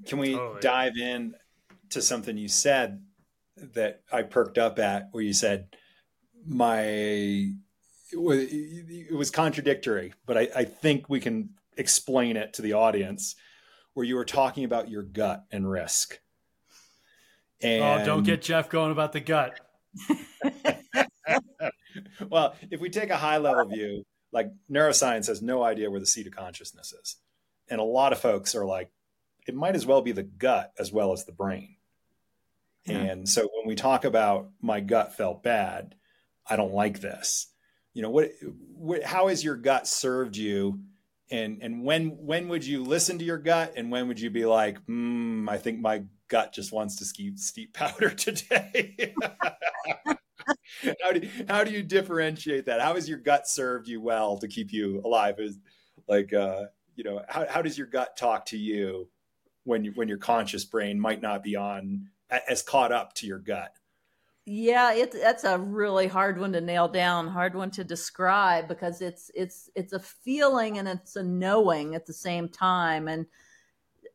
Can we oh, yeah. dive in to something you said that I perked up at, where you said my it was, contradictory, but I, I think we can explain it to the audience where you were talking about your gut and risk. And oh, don't get Jeff going about the gut. well, if we take a high level view, like neuroscience has no idea where the seat of consciousness is. And a lot of folks are like, it might as well be the gut as well as the brain. Yeah. And so when we talk about my gut felt bad, I don't like this. You know, what, what how has your gut served you? And and when when would you listen to your gut? And when would you be like mm, i think my gut just wants to steep powder today. How do how do you differentiate that? How has your gut served you well to keep you alive? Is like uh you know how, how does your gut talk to you when you when your conscious brain might not be on as caught up to your gut yeah, it's that's a really hard one to nail down, hard one to describe because it's it's it's a feeling and it's a knowing at the same time. And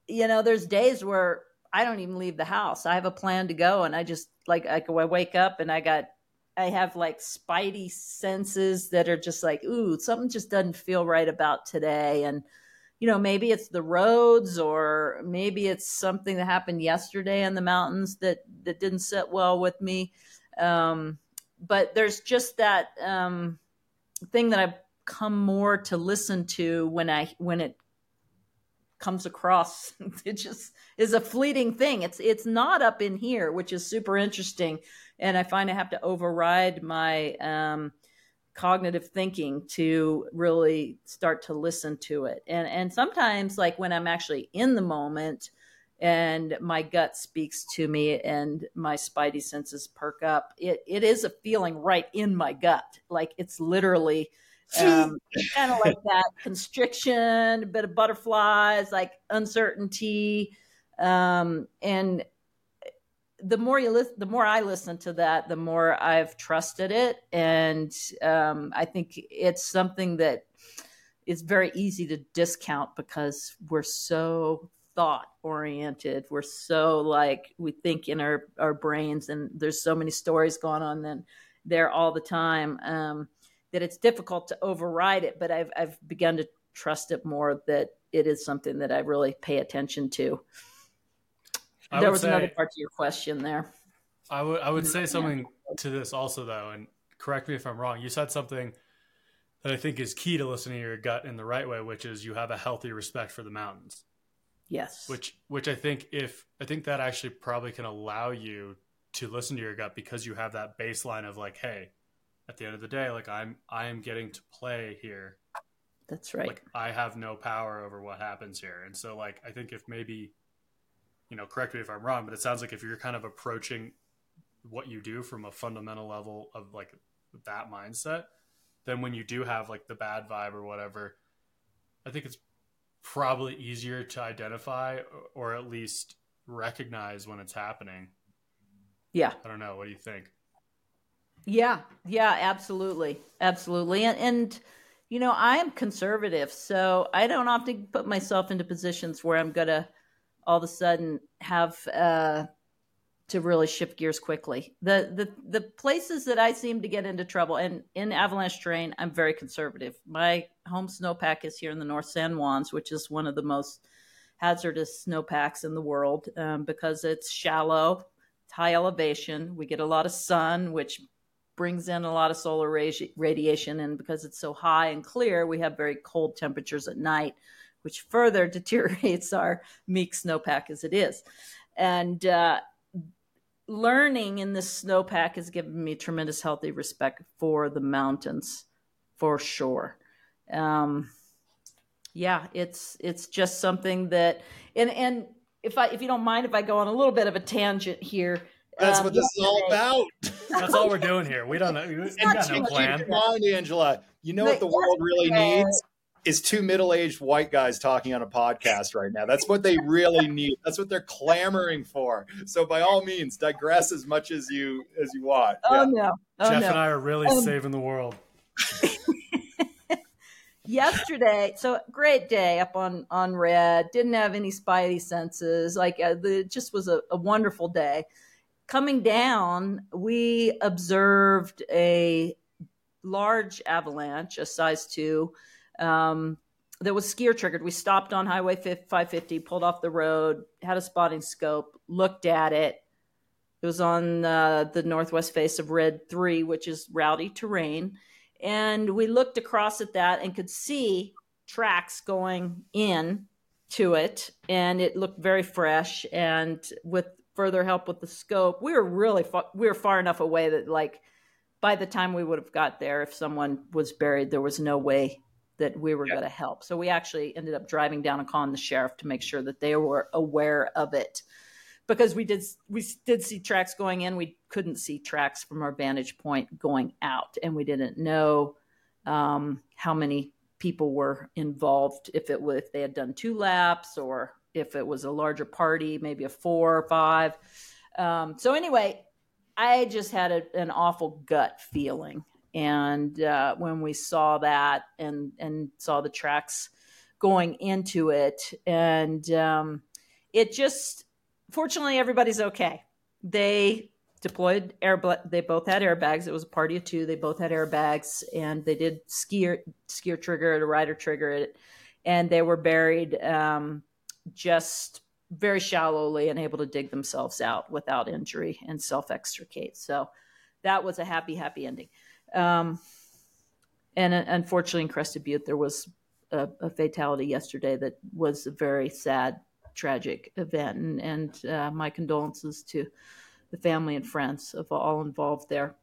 you know, there's days where I don't even leave the house. I have a plan to go, and I just like I, I wake up and I got I have like spidey senses that are just like, ooh, something just doesn't feel right about today, and you know, maybe it's the roads or maybe it's something that happened yesterday in the mountains that, that didn't sit well with me. Um, but there's just that um, thing that I've come more to listen to when I when it comes across. it just is a fleeting thing. It's it's not up in here, which is super interesting, and I find I have to override my um, cognitive thinking to really start to listen to it. And and sometimes, like when I'm actually in the moment and my gut speaks to me and my spidey senses perk up it, it is a feeling right in my gut like it's literally um, kind of like that constriction a bit of butterflies like uncertainty um, and the more you listen the more i listen to that the more i've trusted it and um, i think it's something that is very easy to discount because we're so thought oriented. We're so like we think in our our brains, and there's so many stories going on then there all the time um, that it's difficult to override it. But I've I've begun to trust it more that it is something that I really pay attention to. I there was say, another part to your question there. I would I would mm-hmm. say something to this also though, and correct me if I'm wrong. You said something that I think is key to listening to your gut in the right way, which is you have a healthy respect for the mountains. Yes. Which which I think if I think that actually probably can allow you to listen to your gut because you have that baseline of like, hey, at the end of the day, like I'm I am getting to play here. That's right. Like I have no power over what happens here. And so like I think if maybe you know, correct me if I'm wrong, but it sounds like if you're kind of approaching what you do from a fundamental level of like that mindset, then when you do have like the bad vibe or whatever, I think it's probably easier to identify or at least recognize when it's happening. Yeah. I don't know. What do you think? Yeah. Yeah, absolutely. Absolutely. And, and you know, I am conservative, so I don't often put myself into positions where I'm going to all of a sudden have uh, to really shift gears quickly. The the the places that I seem to get into trouble and in avalanche terrain, I'm very conservative. My home snowpack is here in the North San Juans, which is one of the most hazardous snowpacks in the world um, because it's shallow, it's high elevation. We get a lot of sun, which brings in a lot of solar radi- radiation, and because it's so high and clear, we have very cold temperatures at night, which further deteriorates our meek snowpack as it is. And uh, learning in this snowpack has given me tremendous healthy respect for the mountains, for sure. Um, yeah, it's it's just something that and and if I if you don't mind if I go on a little bit of a tangent here. That's um, what this is all about. That's all we're doing here. We don't know. We, got no plan. Come on, Angela. You know but what the world really needs? Is two middle-aged white guys talking on a podcast right now. That's what they really need. That's what they're clamoring for. So by all means, digress as much as you as you want. Oh yeah. no. Oh, Jeff no. and I are really um, saving the world. Yesterday, so great day up on on red. Didn't have any spidey senses. Like uh, the, it just was a, a wonderful day. Coming down, we observed a large avalanche, a size two um, that was skier triggered. We stopped on Highway 550, pulled off the road, had a spotting scope, looked at it. It was on uh, the northwest face of Red 3, which is rowdy terrain. And we looked across at that and could see tracks going in to it. And it looked very fresh. And with further help with the scope, we were really far, we were far enough away that, like, by the time we would have got there, if someone was buried, there was no way that we were going to help. So we actually ended up driving down and calling the sheriff to make sure that they were aware of it. Because we did we did see tracks going in, we couldn't see tracks from our vantage point going out, and we didn't know um, how many people were involved. If it was if they had done two laps, or if it was a larger party, maybe a four or five. Um, so anyway, I just had a, an awful gut feeling and uh, when we saw that and and saw the tracks going into it, and um, it just fortunately everybody's okay. They deployed air. They both had airbags. It was a party of two. They both had airbags, and they did skier skier trigger it, a rider trigger it, and they were buried um, just very shallowly and able to dig themselves out without injury and self extricate. So that was a happy, happy ending. Um, and uh, unfortunately, in Crested Butte, there was a, a, fatality yesterday that was a very sad, tragic event. And, and uh, my condolences to the family and friends of all involved there.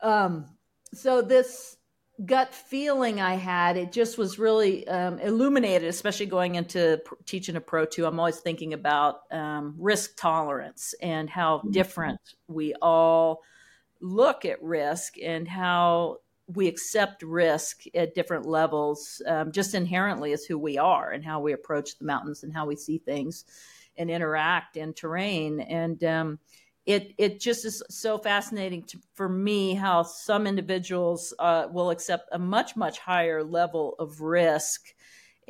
Um, so this gut feeling I had, it just was really um, illuminated, especially going into pr- teaching a Pro 2. I'm always thinking about um, risk tolerance and how mm-hmm. different we all look at risk and how we accept risk at different levels, um, just inherently as who we are and how we approach the mountains and how we see things and interact in terrain. And um, it it just is so fascinating to, for me how some individuals uh, will accept a much much higher level of risk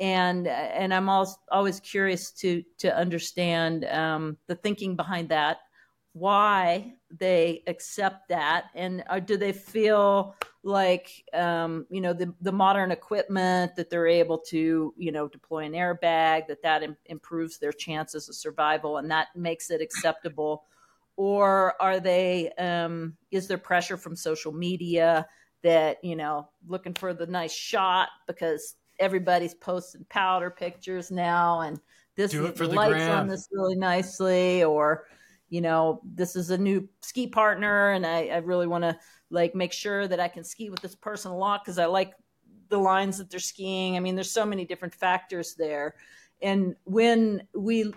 and and I'm always always curious to to understand um, the thinking behind that, why they accept that, and uh, do they feel like um, you know the the modern equipment that they're able to you know deploy an airbag that that Im- improves their chances of survival and that makes it acceptable or are they um, is there pressure from social media that you know looking for the nice shot because everybody's posting powder pictures now and this Do is, the lights gram. on this really nicely or you know this is a new ski partner and i, I really want to like make sure that i can ski with this person a lot because i like the lines that they're skiing i mean there's so many different factors there and when we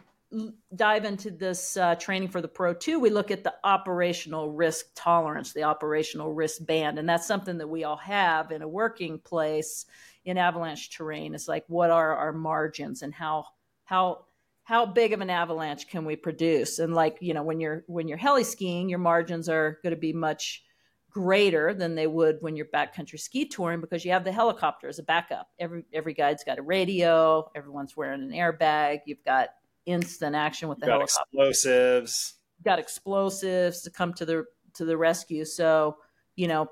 dive into this uh, training for the Pro 2, we look at the operational risk tolerance, the operational risk band. And that's something that we all have in a working place in avalanche terrain. It's like, what are our margins and how, how, how big of an avalanche can we produce? And like, you know, when you're, when you're heli skiing, your margins are going to be much greater than they would when you're backcountry ski touring because you have the helicopter as a backup. Every, every guide's got a radio. Everyone's wearing an airbag. You've got instant action with the got helicopter. Explosives. Got explosives to come to the to the rescue. So you know,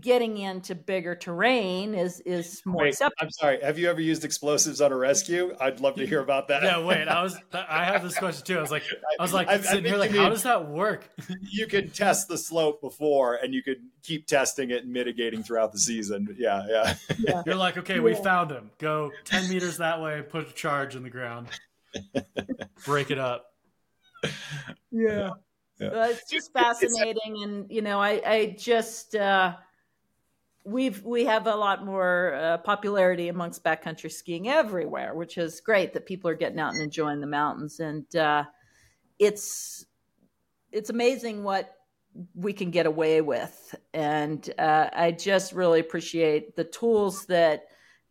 getting into bigger terrain is is more wait, acceptable. I'm sorry. Have you ever used explosives on a rescue? I'd love to hear about that. yeah, wait. I was I have this question too. I was like, I was like I, sitting I here like, how does that work? you can test the slope before, and you could keep testing it and mitigating throughout the season. Yeah, yeah. yeah. You're like, okay, yeah. we found him. Go ten meters that way. Put a charge in the ground. break it up. Yeah. yeah. Uh, it's just fascinating. and, you know, I, I just, uh, we've, we have a lot more uh, popularity amongst backcountry skiing everywhere, which is great that people are getting out and enjoying the mountains. And, uh, it's, it's amazing what we can get away with. And uh, I just really appreciate the tools that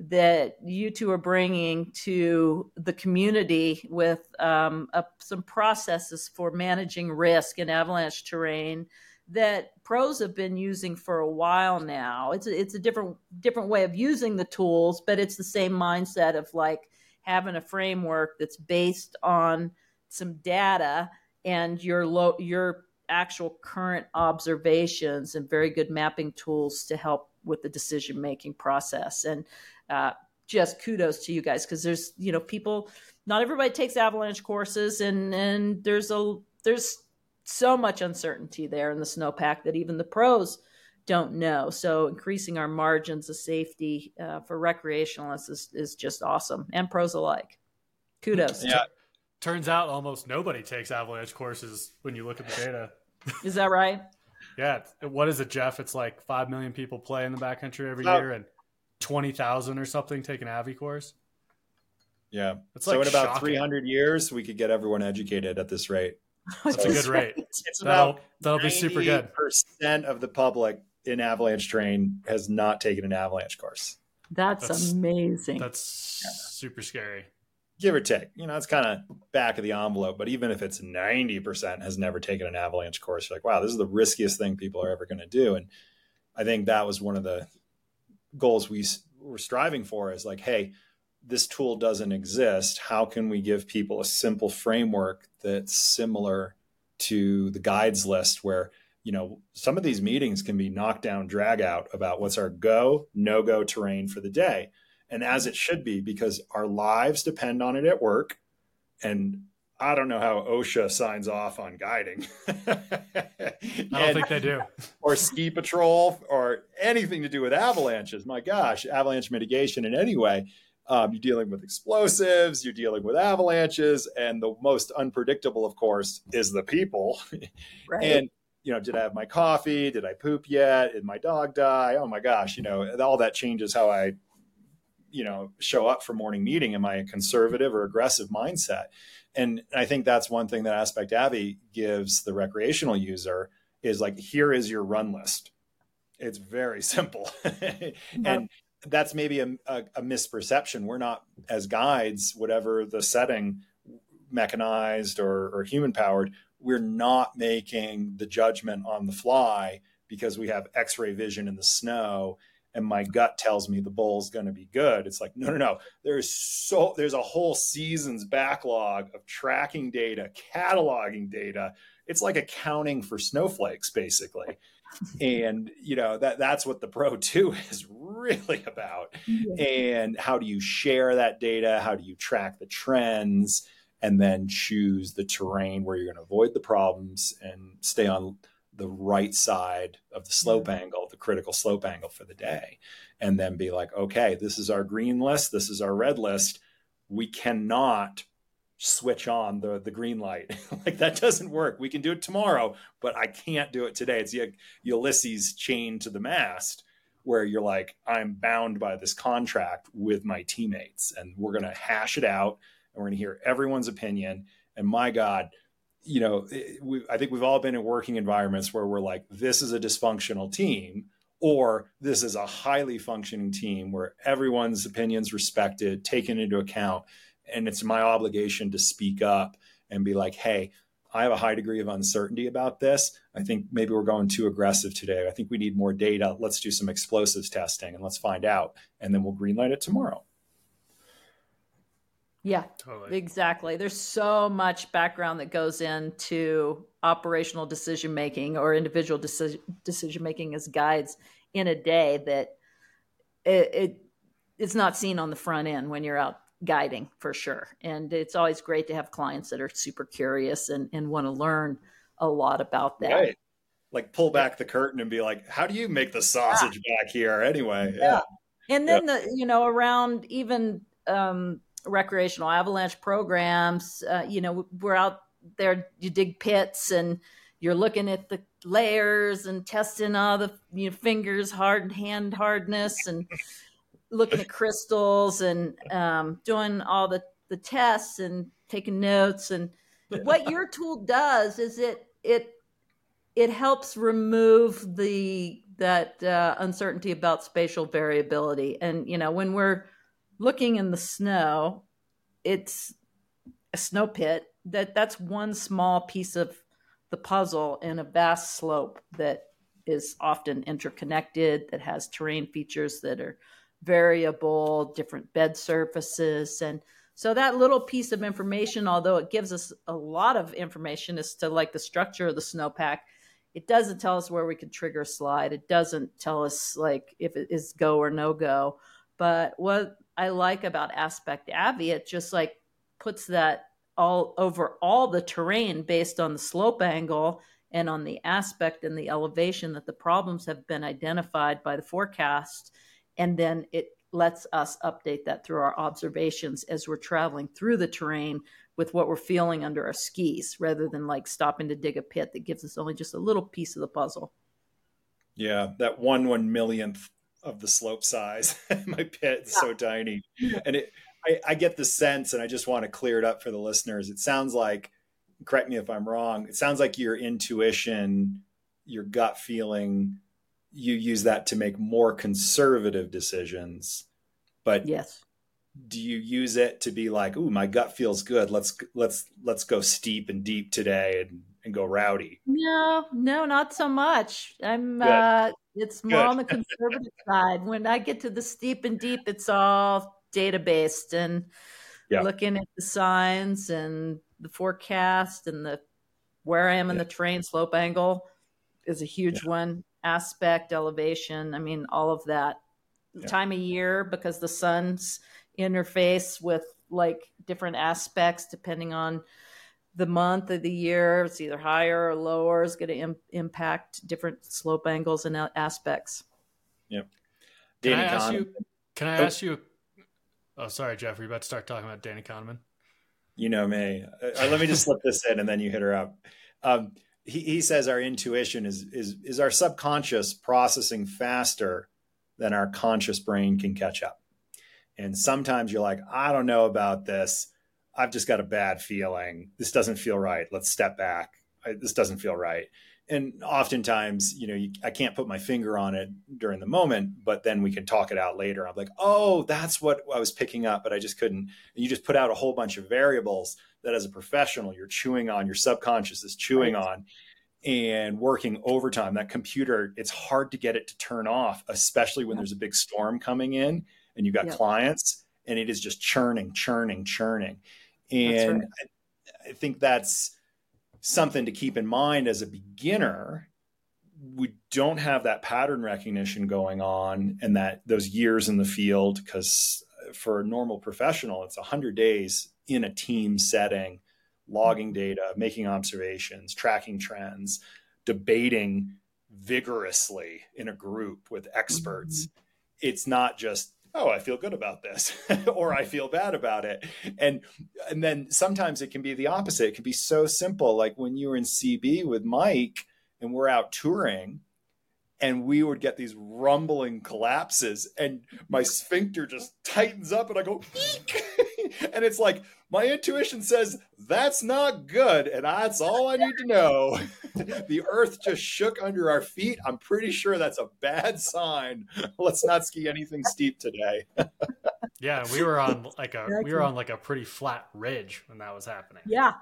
that you two are bringing to the community with um, a, some processes for managing risk in avalanche terrain that pros have been using for a while now. It's a, it's a different different way of using the tools, but it's the same mindset of like having a framework that's based on some data and your low your actual current observations and very good mapping tools to help with the decision making process and uh, just kudos to you guys because there's you know people not everybody takes avalanche courses and and there's a there's so much uncertainty there in the snowpack that even the pros don't know so increasing our margins of safety uh, for recreationalists is, is just awesome and pros alike kudos yeah turns out almost nobody takes avalanche courses when you look at the data is that right yeah what is it jeff it's like 5 million people play in the backcountry every year and twenty thousand or something take an Avi course. Yeah. It's so like in about shocking. 300 years, we could get everyone educated at this rate. That's a good rate. It's, it's that'll, that'll be super good. Percent of the public in avalanche train has not taken an avalanche course. That's, that's amazing. That's yeah. super scary. Give or take, you know, it's kind of back of the envelope. But even if it's 90% has never taken an avalanche course, you're like, wow, this is the riskiest thing people are ever going to do. And I think that was one of the goals we were striving for is like, hey, this tool doesn't exist. How can we give people a simple framework that's similar to the guides list where you know some of these meetings can be knockdown drag out about what's our go no go terrain for the day and as it should be because our lives depend on it at work and I don't know how OSHA signs off on guiding. I don't and, think they do. Or ski patrol or anything to do with avalanches. My gosh, avalanche mitigation in any way. Um, you're dealing with explosives, you're dealing with avalanches, and the most unpredictable, of course, is the people. Right. and you know, did I have my coffee? Did I poop yet? Did my dog die? Oh my gosh, you know, all that changes how I, you know, show up for morning meeting. Am I a conservative or aggressive mindset? And I think that's one thing that Aspect Avi gives the recreational user is like, here is your run list. It's very simple. and that's maybe a, a, a, misperception. We're not as guides, whatever the setting, mechanized or, or human powered, we're not making the judgment on the fly because we have x-ray vision in the snow and my gut tells me the bull's going to be good. It's like no no no. There's so there's a whole season's backlog of tracking data cataloging data. It's like accounting for snowflakes basically and you know that that's what the pro 2 is really about yeah. and how do you share that data how do you track the trends and then choose the terrain where you're going to avoid the problems and stay on the right side of the slope yeah. angle, the critical slope angle for the day. And then be like, okay, this is our green list, this is our red list. We cannot switch on the the green light. like that doesn't work. We can do it tomorrow, but I can't do it today. It's Ulysses chained to the mast where you're like, I'm bound by this contract with my teammates and we're going to hash it out and we're going to hear everyone's opinion. And my God, you know, eh, we, I think we've all been in working environments where we're like, this is a dysfunctional team, or this is a highly functioning team where everyone's opinions respected, taken into account, and it's my obligation to speak up and be like, hey, I have a high degree of uncertainty about this. I think maybe we're going too aggressive today. I think we need more data. Let's do some explosives testing and let's find out, and then we'll greenlight it tomorrow. Yeah, totally. exactly. There's so much background that goes into operational decision making or individual decision decision making as guides in a day that it, it it's not seen on the front end when you're out guiding for sure. And it's always great to have clients that are super curious and, and want to learn a lot about that. Right. Like pull back the curtain and be like, how do you make the sausage yeah. back here anyway? Yeah. yeah. And then yeah. the you know around even um, recreational avalanche programs. Uh, you know, we're out there, you dig pits and you're looking at the layers and testing all the you know, fingers hard hand hardness and looking at crystals and um, doing all the, the tests and taking notes. And what your tool does is it, it, it helps remove the that uh, uncertainty about spatial variability. And you know, when we're looking in the snow, it's a snow pit. That that's one small piece of the puzzle in a vast slope that is often interconnected, that has terrain features that are variable, different bed surfaces. And so that little piece of information, although it gives us a lot of information as to like the structure of the snowpack, it doesn't tell us where we can trigger a slide. It doesn't tell us like if it is go or no go. But what I like about Aspect Avi, it just like puts that all over all the terrain based on the slope angle and on the aspect and the elevation that the problems have been identified by the forecast. And then it lets us update that through our observations as we're traveling through the terrain with what we're feeling under our skis rather than like stopping to dig a pit that gives us only just a little piece of the puzzle. Yeah, that one one millionth of the slope size. My pit is yeah. so tiny, mm-hmm. and it. I, I get the sense, and I just want to clear it up for the listeners. It sounds like, correct me if I'm wrong. It sounds like your intuition, your gut feeling, you use that to make more conservative decisions. But yes, do you use it to be like, "Ooh, my gut feels good. Let's let's let's go steep and deep today and and go rowdy"? No, no, not so much. I'm uh, it's more Good. on the conservative side. When I get to the steep and deep, it's all data based and yeah. looking at the signs and the forecast and the where I am in yeah. the terrain slope angle is a huge yeah. one. Aspect, elevation, I mean, all of that. Time of year because the sun's interface with like different aspects depending on the month of the year. It's either higher or lower. Is going to Im- impact different slope angles and aspects. Yep. Can Danny I ask Kahneman. you? Can I oh. ask you? Oh, sorry, Jeff. Are you about to start talking about Danny Kahneman? You know me. Uh, uh, let me just slip this in, and then you hit her up. Um, he, he says our intuition is is is our subconscious processing faster than our conscious brain can catch up. And sometimes you're like, I don't know about this. I've just got a bad feeling. This doesn't feel right. Let's step back. I, this doesn't feel right. And oftentimes, you know, you, I can't put my finger on it during the moment, but then we can talk it out later. I'm like, oh, that's what I was picking up, but I just couldn't. And you just put out a whole bunch of variables that as a professional, you're chewing on, your subconscious is chewing right. on and working overtime. That computer, it's hard to get it to turn off, especially when there's a big storm coming in and you've got yep. clients and it is just churning, churning, churning. And right. I, I think that's something to keep in mind as a beginner. We don't have that pattern recognition going on and that those years in the field because uh, for a normal professional, it's 100 days in a team setting, logging mm-hmm. data, making observations, tracking trends, debating vigorously in a group with experts. Mm-hmm. It's not just oh i feel good about this or i feel bad about it and and then sometimes it can be the opposite it can be so simple like when you were in cb with mike and we're out touring and we would get these rumbling collapses and my sphincter just tightens up and i go eek and it's like my intuition says that's not good and that's all i need to know. The earth just shook under our feet. I'm pretty sure that's a bad sign. Let's not ski anything steep today. Yeah we were on like a we were on like a pretty flat ridge when that was happening. Yeah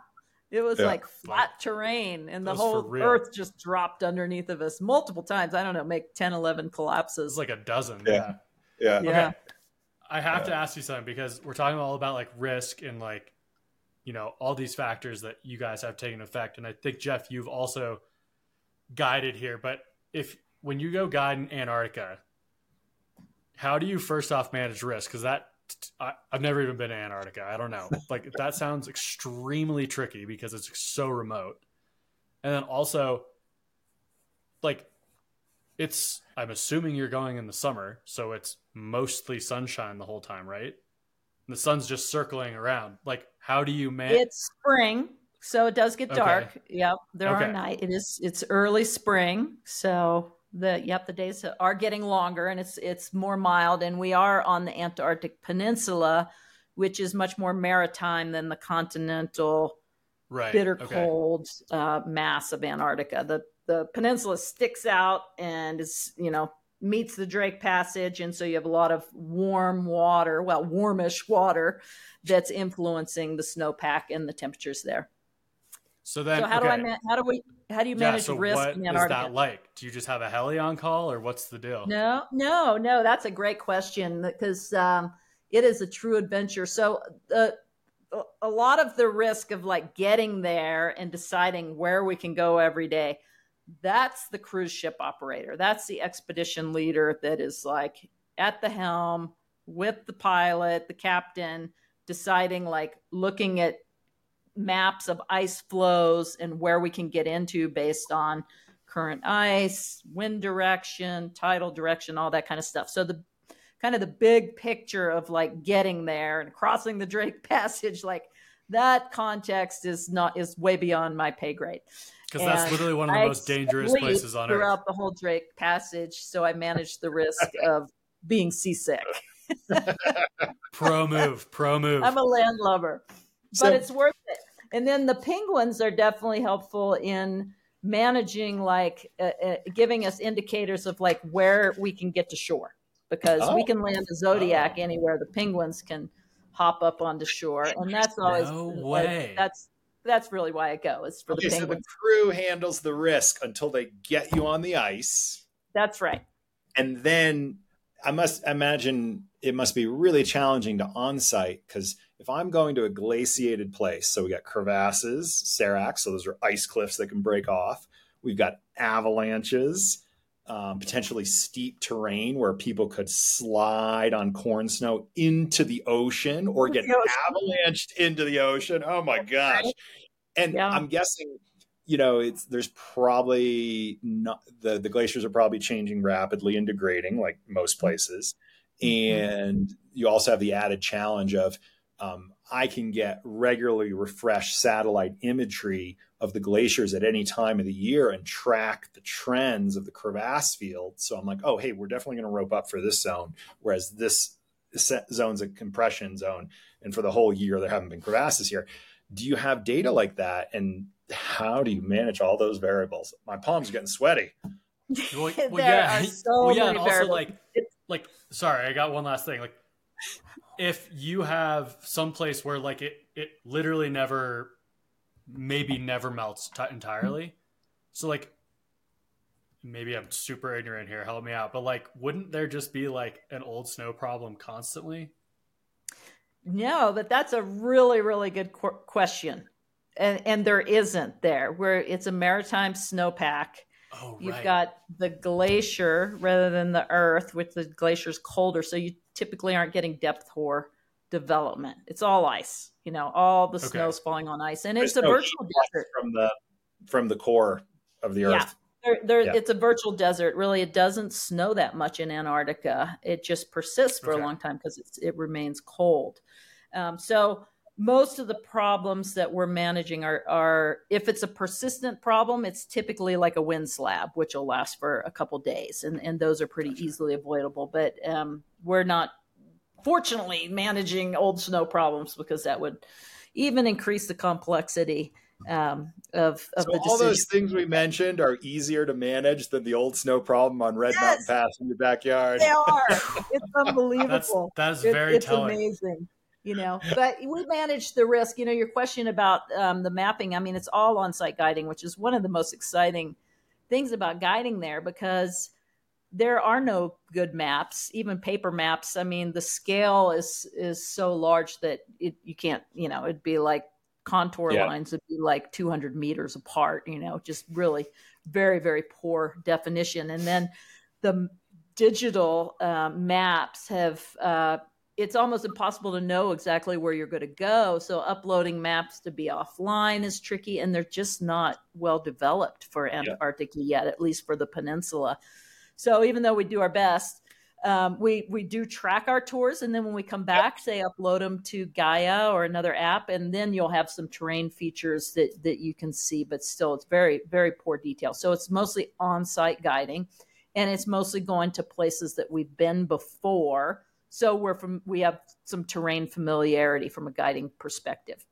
it was yeah. like flat terrain and the whole earth just dropped underneath of us multiple times. I don't know make 10 11 collapses. Like a dozen. Yeah. Yeah, yeah. Okay. I have to ask you something because we're talking all about like risk and like, you know, all these factors that you guys have taken effect. And I think Jeff, you've also guided here. But if when you go guide in Antarctica, how do you first off manage risk? Because that I, have never even been to Antarctica. I don't know. Like that sounds extremely tricky because it's so remote. And then also, like it's I'm assuming you're going in the summer, so it's mostly sunshine the whole time, right? And the sun's just circling around. Like, how do you manage? It's spring, so it does get dark. Okay. Yep, there okay. are night. It is. It's early spring, so the yep the days are getting longer and it's it's more mild. And we are on the Antarctic Peninsula, which is much more maritime than the continental. Right. Bitter okay. cold uh, mass of Antarctica. The the peninsula sticks out and is you know meets the Drake Passage, and so you have a lot of warm water, well, warmish water, that's influencing the snowpack and the temperatures there. So then, so how okay. do I how do we how do you manage yeah, so risk what in Antarctica? Is that like? Do you just have a heli on call, or what's the deal? No, no, no. That's a great question because um, it is a true adventure. So uh, a lot of the risk of like getting there and deciding where we can go every day that's the cruise ship operator. That's the expedition leader that is like at the helm with the pilot, the captain, deciding, like looking at maps of ice flows and where we can get into based on current ice, wind direction, tidal direction, all that kind of stuff. So the kind of the big picture of like getting there and crossing the Drake Passage, like that context is not is way beyond my pay grade because that's literally one of the I most dangerous places on throughout earth. Throughout the whole Drake Passage, so I managed the risk of being seasick. pro move, pro move. I'm a landlubber, so, but it's worth it. And then the penguins are definitely helpful in managing, like uh, uh, giving us indicators of like where we can get to shore because oh. we can land a Zodiac oh. anywhere. The penguins can hop up onto shore, and that's always no way. that's that's really why I go. Is for okay, the penguins. So the crew handles the risk until they get you on the ice. That's right. And then I must imagine it must be really challenging to on site because if I'm going to a glaciated place, so we got crevasses, seracs, so those are ice cliffs that can break off. We've got avalanches, um, potentially steep terrain where people could slide on corn snow into the ocean or get avalanched into the ocean. Oh my gosh. And yeah. I'm guessing, you know, it's there's probably not the the glaciers are probably changing rapidly and degrading, like most mm-hmm. places. Mm-hmm. And you also have the added challenge of um, I can get regularly refreshed satellite imagery of the glaciers at any time of the year and track the trends of the crevasse field. So I'm like, oh, hey, we're definitely going to rope up for this zone, whereas this zone's a compression zone, and for the whole year there haven't been crevasses here. Do you have data like that, and how do you manage all those variables? My palms are getting sweaty. Well, well yeah, so well, yeah, and also like, like, sorry, I got one last thing. Like, if you have some place where like it it literally never maybe never melts t- entirely so like maybe i'm super ignorant here help me out but like wouldn't there just be like an old snow problem constantly no but that's a really really good qu- question and and there isn't there where it's a maritime snowpack Oh, right. You've got the glacier rather than the earth, which the glacier's colder. So you typically aren't getting depth hoar development. It's all ice, you know, all the okay. snow's falling on ice. And There's it's a no virtual desert. From the from the core of the earth. Yeah. There, there, yeah. It's a virtual desert. Really, it doesn't snow that much in Antarctica. It just persists for okay. a long time because it remains cold. Um, so most of the problems that we're managing are, are if it's a persistent problem it's typically like a wind slab which will last for a couple days and, and those are pretty gotcha. easily avoidable but um, we're not fortunately managing old snow problems because that would even increase the complexity um, of, of so the all those things we mentioned are easier to manage than the old snow problem on Red yes, Mountain Pass in your backyard. They are. It's unbelievable. That's, that is very it, it's telling. amazing you know but we manage the risk you know your question about um, the mapping i mean it's all on site guiding which is one of the most exciting things about guiding there because there are no good maps even paper maps i mean the scale is is so large that it, you can't you know it'd be like contour yeah. lines would be like 200 meters apart you know just really very very poor definition and then the digital uh, maps have uh, it's almost impossible to know exactly where you're going to go. So uploading maps to be offline is tricky, and they're just not well developed for Antarctica yeah. yet, at least for the peninsula. So even though we do our best, um, we we do track our tours, and then when we come back, say upload them to Gaia or another app, and then you'll have some terrain features that that you can see. But still, it's very very poor detail. So it's mostly on site guiding, and it's mostly going to places that we've been before so we're from we have some terrain familiarity from a guiding perspective.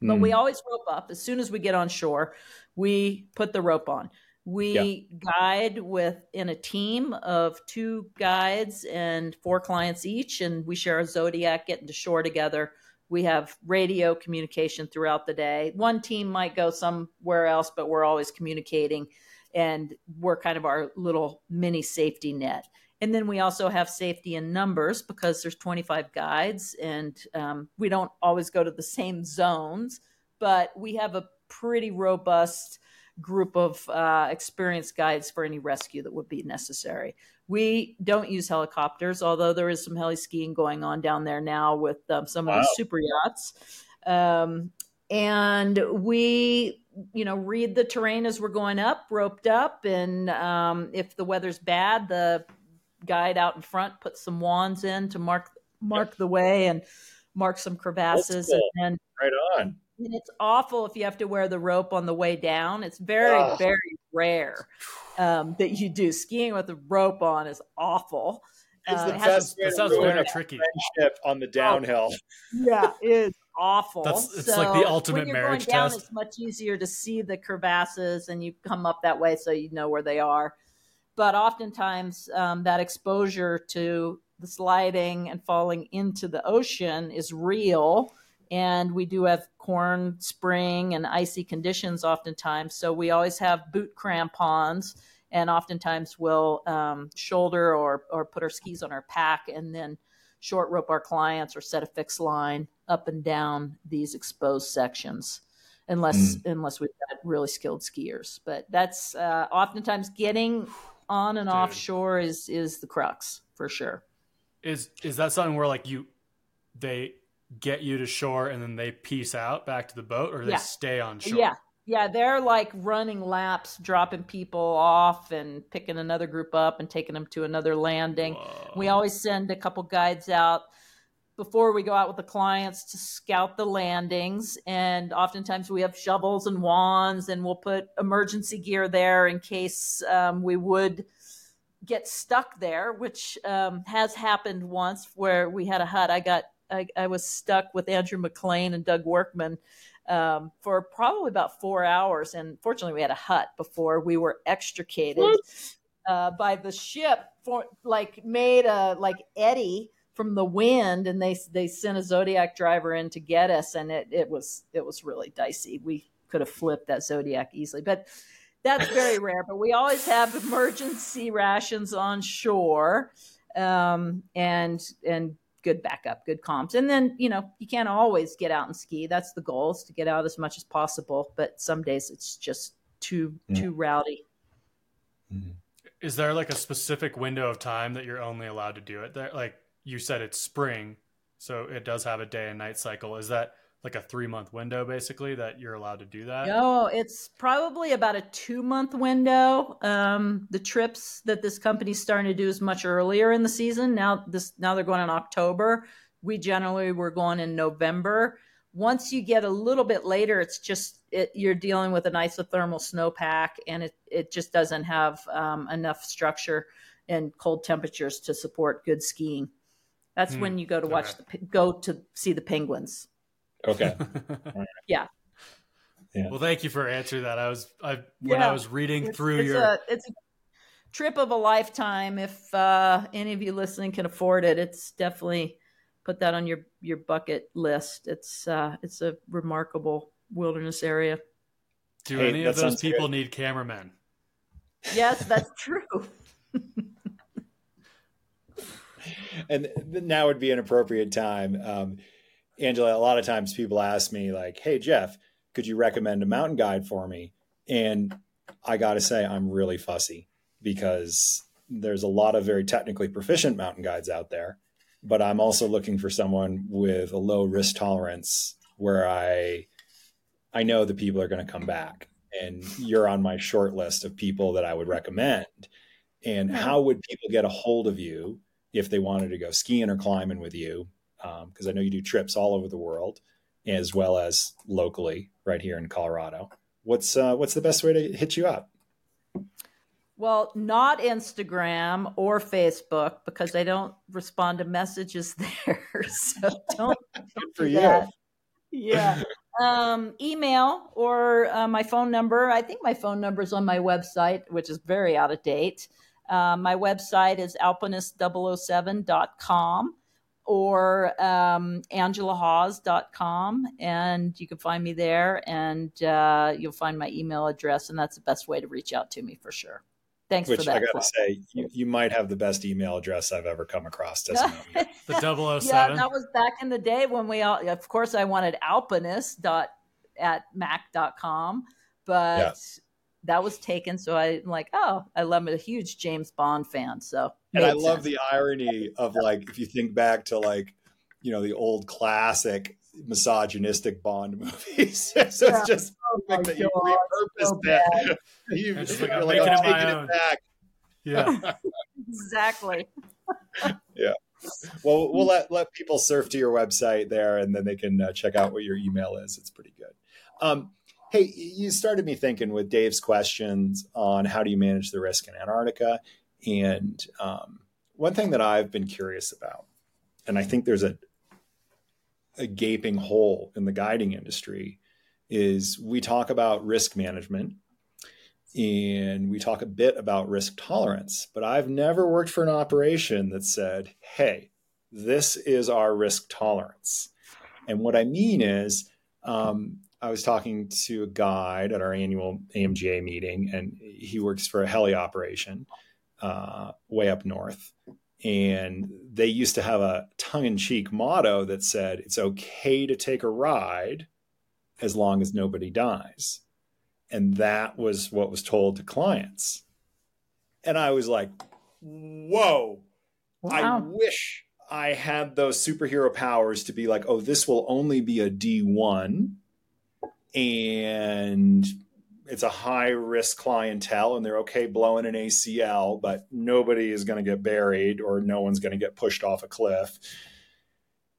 But mm. we hmm. always rope up as soon as we get on shore. We put the rope on. We yeah. guide with in a team of two guides and four clients each, and we share a zodiac getting to shore together. We have radio communication throughout the day. One team might go somewhere else, but we're always communicating, and we're kind of our little mini safety net. And then we also have safety in numbers because there's 25 guides and um, we don't always go to the same zones, but we have a pretty robust group of uh, experienced guides for any rescue that would be necessary. We don't use helicopters, although there is some heli skiing going on down there now with um, some wow. of the super yachts. Um, and we you know read the terrain as we're going up roped up and um, if the weather's bad the guide out in front, put some wands in to mark mark the way and mark some crevasses cool. and right on. And it's awful if you have to wear the rope on the way down. It's very, oh. very rare um, that you do. Skiing with a rope on is awful. It's uh, the best it sounds very tricky. on the downhill. Yeah, it is awful. That's it's so like the ultimate when you're marriage going down, test. It's much easier to see the crevasses, and you come up that way so you know where they are but oftentimes um, that exposure to the sliding and falling into the ocean is real and we do have corn spring and icy conditions oftentimes so we always have boot crampons and oftentimes we'll um, shoulder or, or put our skis on our pack and then short rope our clients or set a fixed line up and down these exposed sections unless mm. unless we've got really skilled skiers but that's uh, oftentimes getting on and Dude. offshore is is the crux for sure. Is is that something where like you they get you to shore and then they peace out back to the boat, or they yeah. stay on shore? Yeah, yeah, they're like running laps, dropping people off and picking another group up and taking them to another landing. Whoa. We always send a couple guides out before we go out with the clients to scout the landings. And oftentimes we have shovels and wands, and we'll put emergency gear there in case um, we would get stuck there, which um, has happened once where we had a hut. I got I, I was stuck with Andrew McLean and Doug Workman um, for probably about four hours. And fortunately, we had a hut before we were extricated uh, by the ship. For like made a like eddy from the wind, and they they sent a Zodiac driver in to get us, and it it was it was really dicey. We could have flipped that Zodiac easily, but that's very rare. But we always have emergency rations on shore, um, and and good backup, good comps. And then, you know, you can't always get out and ski. That's the goal is to get out as much as possible. But some days it's just too, mm-hmm. too rowdy. Mm-hmm. Is there like a specific window of time that you're only allowed to do it there? Like you said, it's spring. So it does have a day and night cycle. Is that like a three month window basically that you're allowed to do that? No, it's probably about a two month window. Um, the trips that this company's starting to do is much earlier in the season. Now this now they're going in October. We generally were going in November. Once you get a little bit later, it's just it, you're dealing with an isothermal snowpack, and it it just doesn't have um, enough structure and cold temperatures to support good skiing. That's hmm. when you go to watch okay. the go to see the penguins. Okay. yeah. Yeah. Well, thank you for answering that. I was I when yeah. I was reading it's, through it's your a, it's a trip of a lifetime. If uh, any of you listening can afford it, it's definitely put that on your your bucket list. It's uh, it's a remarkable wilderness area. Do hey, any of those people good. need cameramen? Yes, that's true. and now would be an appropriate time. Um, Angela, a lot of times people ask me like, "Hey Jeff, could you recommend a mountain guide for me?" And I got to say I'm really fussy because there's a lot of very technically proficient mountain guides out there, but I'm also looking for someone with a low risk tolerance where I I know the people are going to come back and you're on my short list of people that I would recommend. And how would people get a hold of you if they wanted to go skiing or climbing with you? Because um, I know you do trips all over the world as well as locally right here in Colorado. What's uh, what's the best way to hit you up? Well, not Instagram or Facebook because I don't respond to messages there. so don't, don't for you. That. Yeah. um, email or uh, my phone number. I think my phone number is on my website, which is very out of date. Uh, my website is alpinist007.com or um, angelahawse.com and you can find me there and uh, you'll find my email address and that's the best way to reach out to me for sure. Thanks Which for that i gotta say you, you, might have the best email address i've ever come across Doesn't the 007 yeah that was back in the day when we all of course i wanted alpinist dot at mac.com but yeah that was taken. So I'm like, oh, I love I'm a huge James Bond fan. So and I love sense. the irony of like if you think back to like you know the old classic misogynistic Bond movies. so yeah. it's just oh perfect that you repurposed so that. you, are like, I'm taking it back. Yeah, exactly. yeah. Well, we'll let let people surf to your website there, and then they can uh, check out what your email is. It's pretty good. Um, Hey, you started me thinking with Dave's questions on how do you manage the risk in Antarctica. And um, one thing that I've been curious about, and I think there's a, a gaping hole in the guiding industry, is we talk about risk management and we talk a bit about risk tolerance, but I've never worked for an operation that said, hey, this is our risk tolerance. And what I mean is, um, I was talking to a guide at our annual AMGA meeting, and he works for a heli operation uh, way up north. And they used to have a tongue in cheek motto that said, it's okay to take a ride as long as nobody dies. And that was what was told to clients. And I was like, whoa, wow. I wish I had those superhero powers to be like, oh, this will only be a D1 and it's a high risk clientele and they're okay blowing an ACL, but nobody is going to get buried or no one's going to get pushed off a cliff.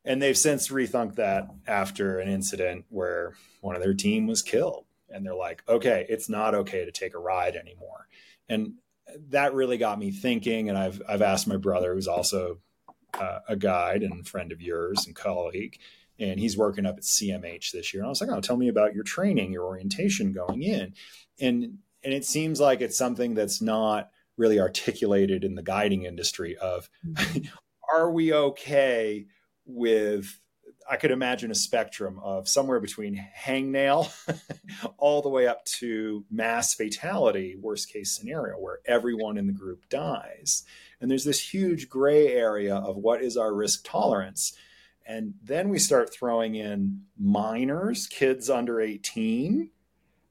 And they've since rethunked that after an incident where one of their team was killed. And they're like, okay, it's not okay to take a ride anymore. And that really got me thinking. And I've, I've asked my brother, who's also uh, a guide and friend of yours and colleague, and he's working up at CMH this year. And I was like, "Oh, tell me about your training, your orientation going in," and and it seems like it's something that's not really articulated in the guiding industry. Of are we okay with? I could imagine a spectrum of somewhere between hangnail all the way up to mass fatality, worst case scenario, where everyone in the group dies. And there's this huge gray area of what is our risk tolerance and then we start throwing in minors, kids under 18.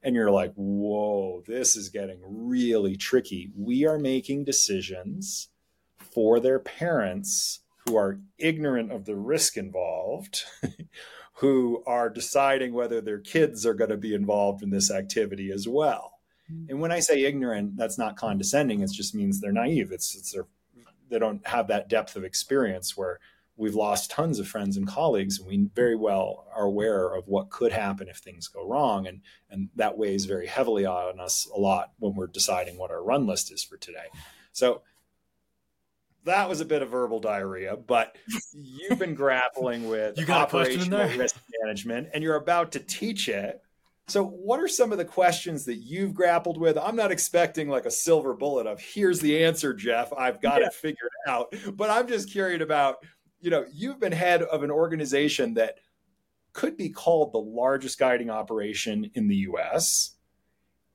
And you're like, whoa, this is getting really tricky. We are making decisions for their parents who are ignorant of the risk involved, who are deciding whether their kids are going to be involved in this activity as well. Mm. And when I say ignorant, that's not condescending. It just means they're naive. It's, it's their, they don't have that depth of experience where we've lost tons of friends and colleagues and we very well are aware of what could happen if things go wrong and and that weighs very heavily on us a lot when we're deciding what our run list is for today so that was a bit of verbal diarrhea but you've been grappling with you got operational risk management and you're about to teach it so, what are some of the questions that you've grappled with? I'm not expecting like a silver bullet of here's the answer, Jeff. I've got yeah. it figured out. But I'm just curious about you know, you've been head of an organization that could be called the largest guiding operation in the US.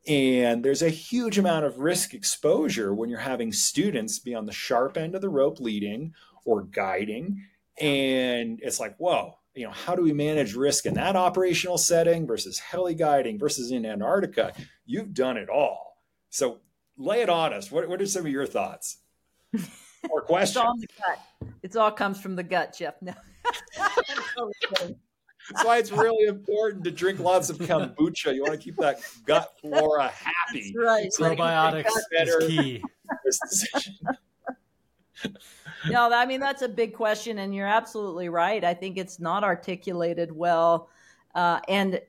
And there's a huge amount of risk exposure when you're having students be on the sharp end of the rope leading or guiding. And it's like, whoa, you know, how do we manage risk in that operational setting versus heli guiding versus in Antarctica? You've done it all. So lay it on us. What, what are some of your thoughts? or questions. It's all the gut. It all comes from the gut, Jeff. No. That's why it's really important to drink lots of kombucha. You want to keep that gut flora happy. That's right. Probiotics is key. no, I mean that's a big question, and you're absolutely right. I think it's not articulated well, uh, and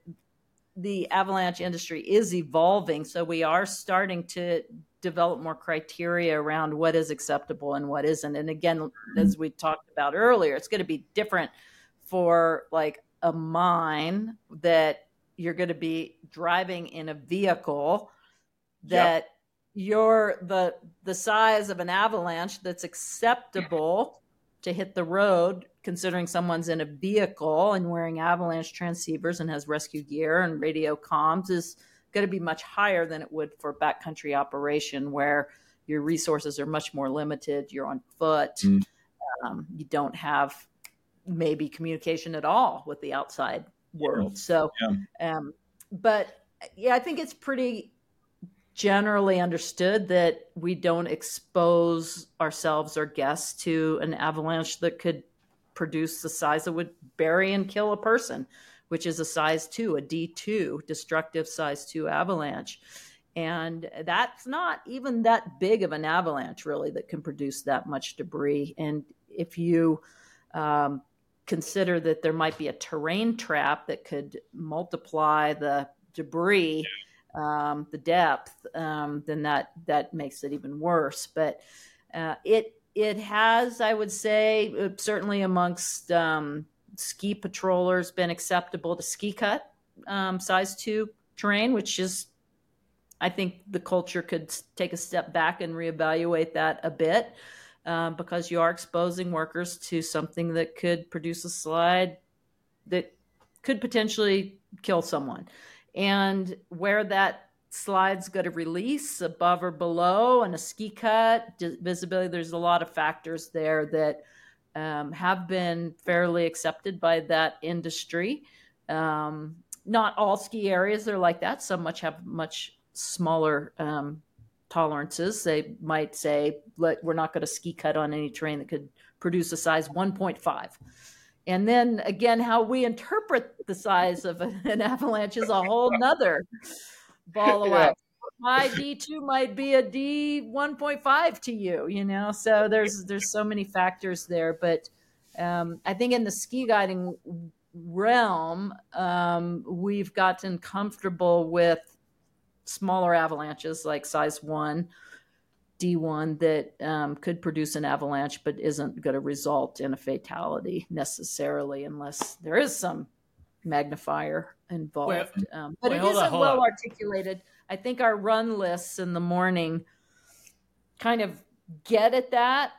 the avalanche industry is evolving. So we are starting to develop more criteria around what is acceptable and what isn't. And again, mm-hmm. as we talked about earlier, it's going to be different for like a mine that you're going to be driving in a vehicle that yep. you're the the size of an avalanche that's acceptable to hit the road considering someone's in a vehicle and wearing avalanche transceivers and has rescue gear and radio comms is going to be much higher than it would for backcountry operation where your resources are much more limited. You're on foot. Mm. Um, you don't have maybe communication at all with the outside world. So, yeah. Um, but yeah, I think it's pretty generally understood that we don't expose ourselves or guests to an avalanche that could produce the size that would bury and kill a person which is a size two, a D2, destructive size two avalanche. And that's not even that big of an avalanche, really, that can produce that much debris. And if you um, consider that there might be a terrain trap that could multiply the debris, um, the depth, um, then that that makes it even worse. But uh, it it has, I would say, uh, certainly amongst um, ski patrollers been acceptable to ski cut um, size two terrain, which is, I think the culture could take a step back and reevaluate that a bit um, because you are exposing workers to something that could produce a slide that could potentially kill someone. And where that slide's going to release above or below and a ski cut visibility there's a lot of factors there that um, have been fairly accepted by that industry. Um, not all ski areas are like that. Some much have much smaller um, tolerances. They might say, we're not going to ski cut on any terrain that could produce a size 1.5. And then again, how we interpret the size of an avalanche is a whole nother ball of wax. My D2 might be a D 1.5 to you, you know? So there's, there's so many factors there. But um, I think in the ski guiding realm, um, we've gotten comfortable with smaller avalanches like size one, D1 that um, could produce an avalanche, but isn't going to result in a fatality necessarily, unless there is some magnifier involved. Wait, um, but wait, it isn't well on. articulated. I think our run lists in the morning kind of get at that,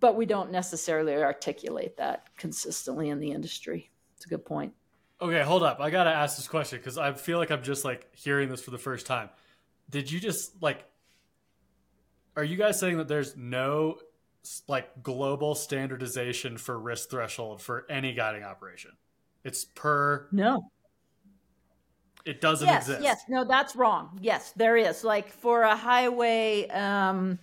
but we don't necessarily articulate that consistently in the industry. It's a good point. Okay, hold up. I gotta ask this question because I feel like I'm just like hearing this for the first time. Did you just like? Are you guys saying that there's no like global standardization for risk threshold for any guiding operation? It's per no. It doesn't yes, exist. Yes, no, that's wrong. Yes, there is. Like for a highway, um,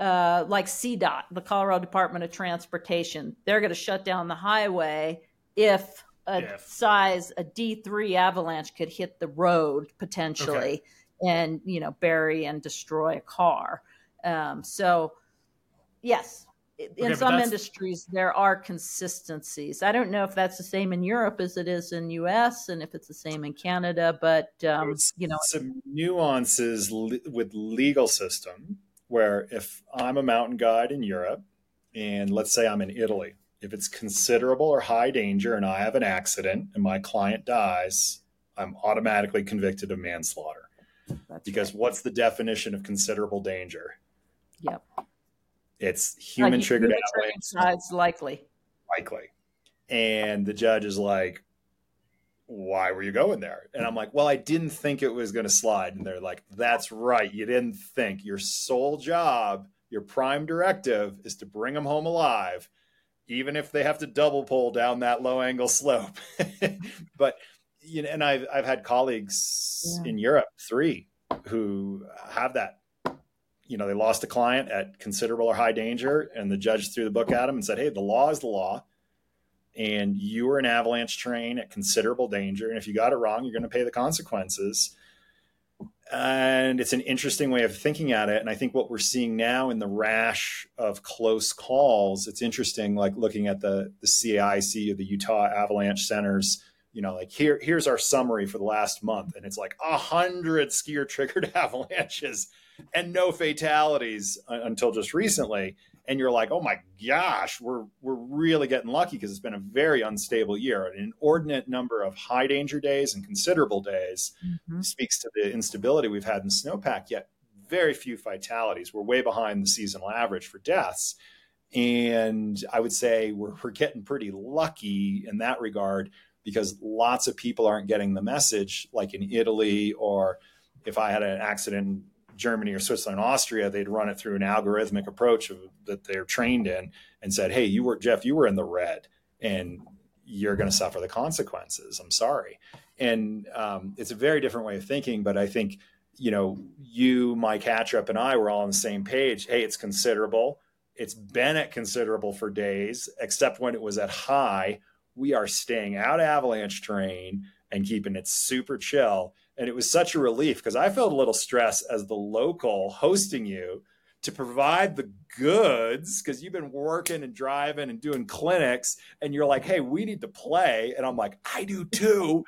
uh, like CDOT, the Colorado Department of Transportation, they're going to shut down the highway if a yeah. size a D3 avalanche could hit the road potentially okay. and you know bury and destroy a car. Um, so yes, in okay, some industries there are consistencies. I don't know if that's the same in Europe as it is in US and if it's the same in Canada, but um, you know some nuances with legal system where if I'm a mountain guide in Europe and let's say I'm in Italy if it's considerable or high danger and I have an accident and my client dies, I'm automatically convicted of manslaughter. That's because right. what's the definition of considerable danger? Yep. It's human triggered avalanche. likely. Likely. And the judge is like, why were you going there? And I'm like, well, I didn't think it was going to slide. And they're like, that's right. You didn't think. Your sole job, your prime directive is to bring them home alive even if they have to double pull down that low angle slope. but you know, and I've I've had colleagues yeah. in Europe, three, who have that. You know, they lost a client at considerable or high danger, and the judge threw the book at him and said, "Hey, the law is the law, and you were an avalanche train at considerable danger, and if you got it wrong, you're going to pay the consequences." and it's an interesting way of thinking at it and i think what we're seeing now in the rash of close calls it's interesting like looking at the the caic or the utah avalanche centers you know like here here's our summary for the last month and it's like a hundred skier triggered avalanches and no fatalities until just recently and you're like, oh my gosh, we're we're really getting lucky because it's been a very unstable year. An inordinate number of high danger days and considerable days mm-hmm. speaks to the instability we've had in snowpack. Yet very few fatalities. We're way behind the seasonal average for deaths. And I would say we're, we're getting pretty lucky in that regard because lots of people aren't getting the message, like in Italy, or if I had an accident Germany or Switzerland, Austria, they'd run it through an algorithmic approach of, that they're trained in and said, "Hey, you were Jeff, you were in the red, and you're going to suffer the consequences. I'm sorry." And um, it's a very different way of thinking, but I think you know, you, Mike Hatchup, and I were all on the same page. Hey, it's considerable. It's been at considerable for days, except when it was at high. We are staying out avalanche terrain and keeping it super chill and it was such a relief because I felt a little stress as the local hosting you to provide the goods because you've been working and driving and doing clinics and you're like hey we need to play. And i'm like i do too.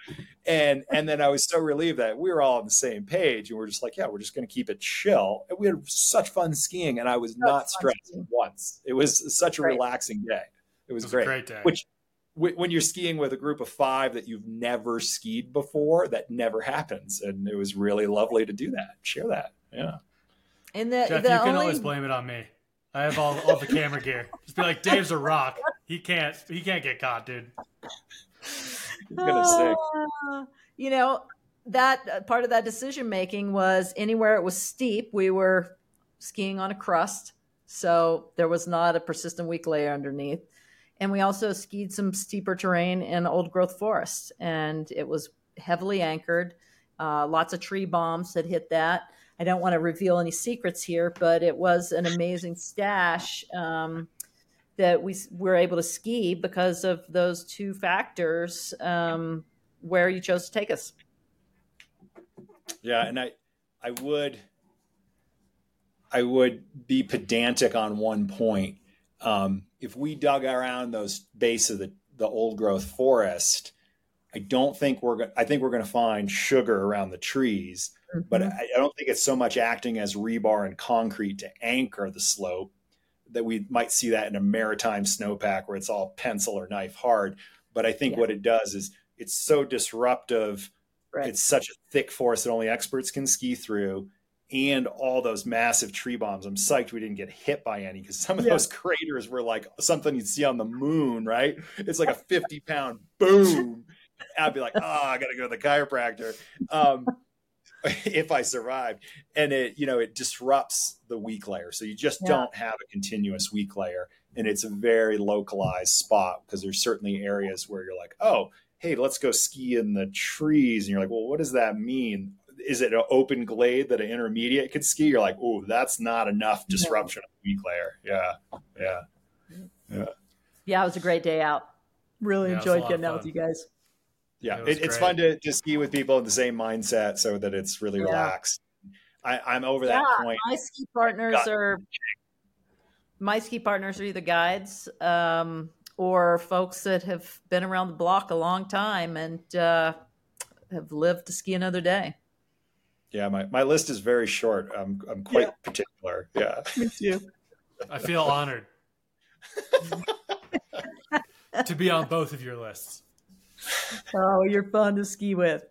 And and then i was so relieved that we were all on the same page and we are just like yeah we're just going to keep it chill. And we had such fun skiing and i was not stressed once. It was such a great. relaxing day. It was, it was great, great day. which when you're skiing with a group of five that you've never skied before, that never happens, and it was really lovely to do that, share that. Yeah. And the, Jeff, the you can only... always blame it on me. I have all, all the camera gear. Just be like, Dave's a rock. He can't. He can't get caught, dude. Uh, you know that uh, part of that decision making was anywhere it was steep, we were skiing on a crust, so there was not a persistent weak layer underneath and we also skied some steeper terrain in old growth forest, and it was heavily anchored. Uh, lots of tree bombs had hit that. I don't want to reveal any secrets here, but it was an amazing stash um, that we were able to ski because of those two factors um, where you chose to take us. Yeah, and I, I would, I would be pedantic on one point. Um, if we dug around those base of the the old growth forest, I don't think we're going. I think we're going to find sugar around the trees, mm-hmm. but I, I don't think it's so much acting as rebar and concrete to anchor the slope that we might see that in a maritime snowpack where it's all pencil or knife hard. But I think yeah. what it does is it's so disruptive. Right. It's such a thick forest that only experts can ski through. And all those massive tree bombs. I'm psyched we didn't get hit by any because some of yeah. those craters were like something you'd see on the moon, right? It's like a 50 pound boom. I'd be like, oh, I got to go to the chiropractor. Um, if I survived. And it, you know, it disrupts the weak layer. So you just yeah. don't have a continuous weak layer. And it's a very localized spot because there's certainly areas where you're like, oh, hey, let's go ski in the trees. And you're like, well, what does that mean? Is it an open glade that an intermediate could ski? You're like, oh, that's not enough disruption of the weak layer. Yeah. Yeah. Yeah. Yeah. It was a great day out. Really yeah, enjoyed getting out with you guys. Yeah. It it, it's fun to, to ski with people in the same mindset so that it's really yeah. relaxed. I, am over that point. My ski partners are my ski partners are either guides, um, or folks that have been around the block a long time and uh, have lived to ski another day. Yeah, my, my list is very short. I'm I'm quite yeah. particular. Yeah. Me too. I feel honored to be on both of your lists. Oh, you're fun to ski with.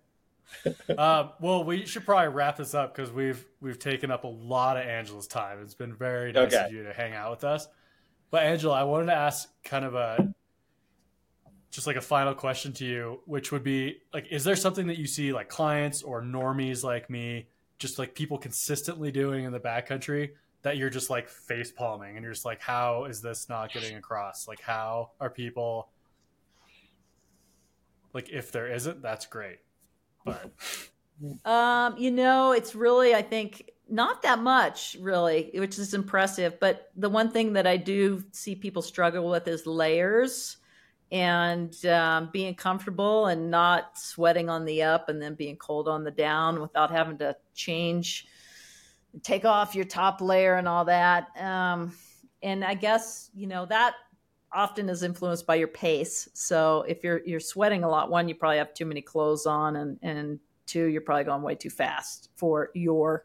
Um, well, we should probably wrap this up because we've we've taken up a lot of Angela's time. It's been very nice okay. of you to hang out with us. But Angela, I wanted to ask kind of a just like a final question to you, which would be like, is there something that you see like clients or normies like me, just like people consistently doing in the backcountry that you're just like face palming and you're just like, how is this not getting across? Like, how are people like if there isn't, that's great. But um, you know, it's really I think not that much really, which is impressive. But the one thing that I do see people struggle with is layers and um, being comfortable and not sweating on the up and then being cold on the down without having to change, take off your top layer and all that. Um, and I guess, you know, that often is influenced by your pace. So if you're you're sweating a lot, one, you probably have too many clothes on, and and two, you're probably going way too fast for your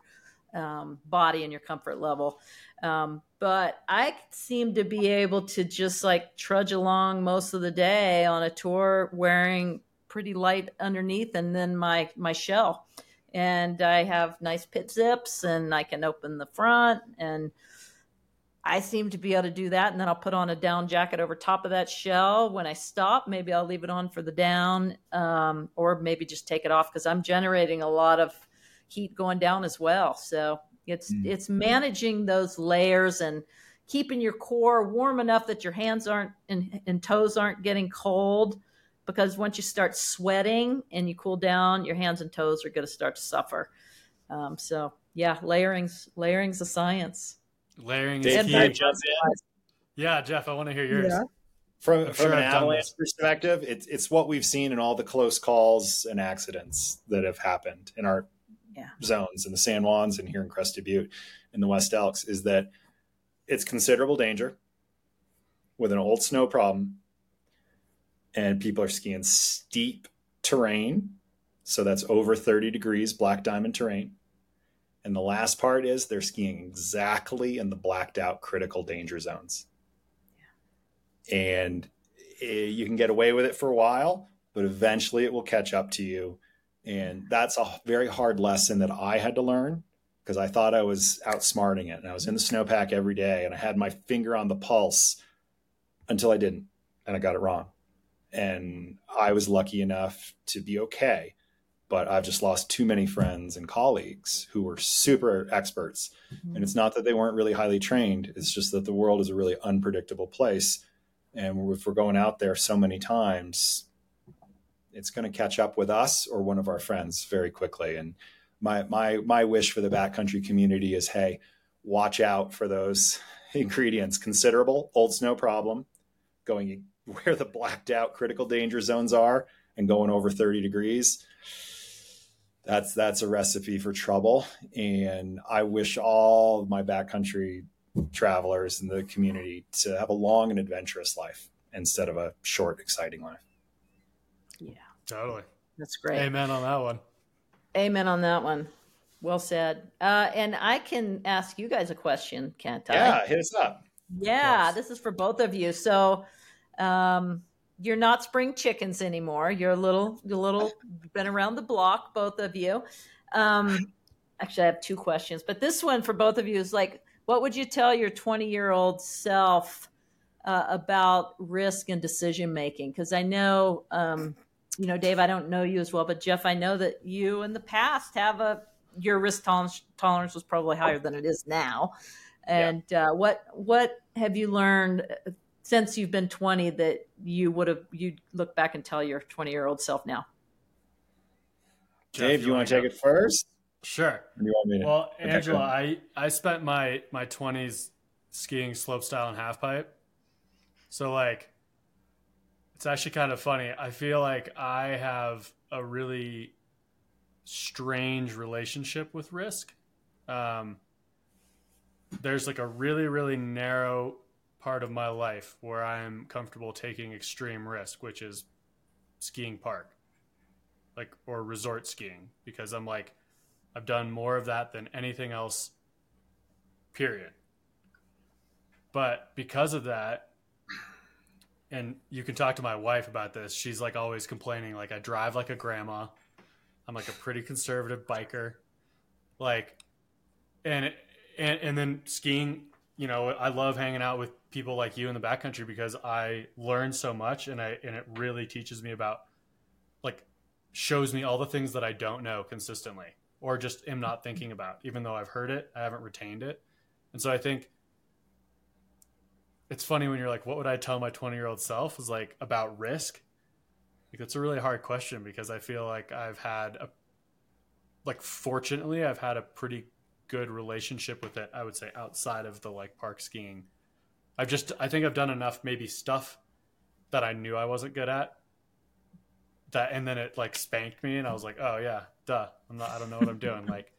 um, body and your comfort level. Um, but I seem to be able to just like trudge along most of the day on a tour wearing pretty light underneath and then my my shell. And I have nice pit zips and I can open the front and I seem to be able to do that. And then I'll put on a down jacket over top of that shell. When I stop, maybe I'll leave it on for the down um, or maybe just take it off because I'm generating a lot of heat going down as well. So it's mm. it's managing those layers and keeping your core warm enough that your hands aren't and, and toes aren't getting cold because once you start sweating and you cool down, your hands and toes are going to start to suffer. Um, so yeah, layering's layering's a science. Layering is key. Yeah, Jeff, I want to hear yours. Yeah. From, from an avalanche perspective, it's it's what we've seen in all the close calls and accidents that have happened in our yeah. zones in the San Juans and here in Crested Butte in the West Elks is that it's considerable danger with an old snow problem, and people are skiing steep terrain, so that's over 30 degrees black diamond terrain and the last part is they're skiing exactly in the blacked out critical danger zones. Yeah. And eh, you can get away with it for a while, but eventually it will catch up to you. And that's a very hard lesson that I had to learn because I thought I was outsmarting it. And I was in the snowpack every day and I had my finger on the pulse until I didn't and I got it wrong. And I was lucky enough to be okay but I've just lost too many friends and colleagues who were super experts. Mm-hmm. And it's not that they weren't really highly trained, it's just that the world is a really unpredictable place. And if we're going out there so many times, it's going to catch up with us or one of our friends very quickly. And my my my wish for the backcountry community is hey watch out for those ingredients. Considerable old snow problem going where the blacked out critical danger zones are and going over 30 degrees. That's that's a recipe for trouble. And i wish all my backcountry travelers in the community to have a long and adventurous life instead of a short exciting life totally that's great amen on that one Amen on that one. Well said. Uh, and I can ask you guys a question, can't I? Yeah, hit us up. Yeah, this is for both of you. So, um, you're not spring chickens anymore. You're a little, a little been around the block, both of you. Um, actually, I have two questions, but this one for both of you is like, what would you tell your 20 year old self uh, about risk and decision making? Because I know um, you know, Dave, I don't know you as well, but Jeff, I know that you in the past have a your risk tolerance tolerance was probably higher than it is now. And yeah. uh, what what have you learned uh, since you've been 20 that you would have you look back and tell your 20 year old self now? Jeff, Dave, you, you want to take it first? Sure. You want me? well, Angela, I I spent my my 20s skiing slope style and half pipe. So like it's actually kind of funny. I feel like I have a really strange relationship with risk. Um, there's like a really, really narrow part of my life where I'm comfortable taking extreme risk, which is skiing park, like or resort skiing, because I'm like, I've done more of that than anything else. Period. But because of that, and you can talk to my wife about this. She's like always complaining, like I drive like a grandma. I'm like a pretty conservative biker, like, and and and then skiing. You know, I love hanging out with people like you in the backcountry because I learn so much, and I and it really teaches me about, like, shows me all the things that I don't know consistently, or just am not thinking about. Even though I've heard it, I haven't retained it, and so I think it's funny when you're like, what would I tell my 20 year old self? Is like about risk. Like it's a really hard question because I feel like I've had a, like fortunately I've had a pretty good relationship with it. I would say outside of the like park skiing. I've just I think I've done enough maybe stuff that I knew I wasn't good at. That and then it like spanked me and I was like, oh yeah, duh. I'm not I don't know what I'm doing. like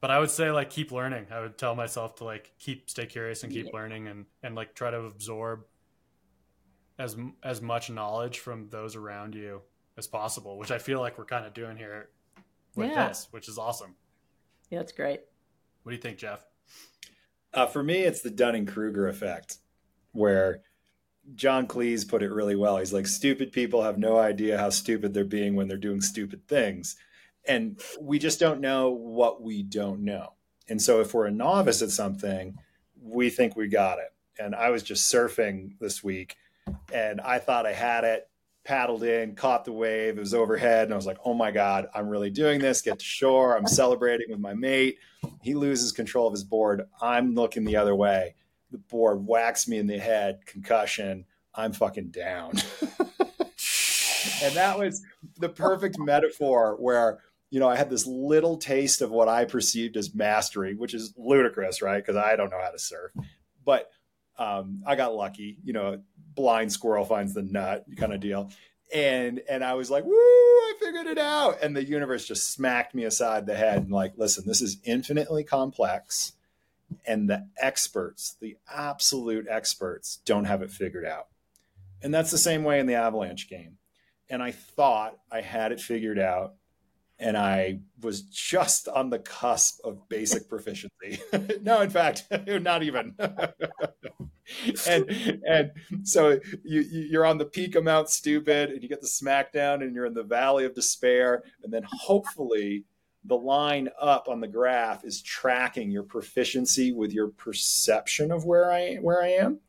but I would say like keep learning. I would tell myself to like keep stay curious and keep yeah. learning and and like try to absorb as as much knowledge from those around you as possible, which I feel like we're kind of doing here with yeah. this, which is awesome. Yeah, that's great. What do you think, Jeff? Uh, for me, it's the Dunning Kruger effect, where John Cleese put it really well. He's like, stupid people have no idea how stupid they're being when they're doing stupid things and we just don't know what we don't know. And so if we're a novice at something, we think we got it. And I was just surfing this week and I thought I had it, paddled in, caught the wave, it was overhead, and I was like, oh my God, I'm really doing this. Get to shore, I'm celebrating with my mate. He loses control of his board. I'm looking the other way. The board whacks me in the head, concussion. I'm fucking down. and that was the perfect metaphor where you know, I had this little taste of what I perceived as mastery, which is ludicrous, right? Because I don't know how to surf. But um, I got lucky, you know, blind squirrel finds the nut kind of deal. And and I was like, woo, I figured it out. And the universe just smacked me aside the head and like, listen, this is infinitely complex. And the experts, the absolute experts, don't have it figured out. And that's the same way in the avalanche game. And I thought I had it figured out and I was just on the cusp of basic proficiency. no, in fact, not even. and and so you you're on the peak of Mount Stupid, and you get the smackdown, and you're in the Valley of Despair, and then hopefully the line up on the graph is tracking your proficiency with your perception of where I where I am.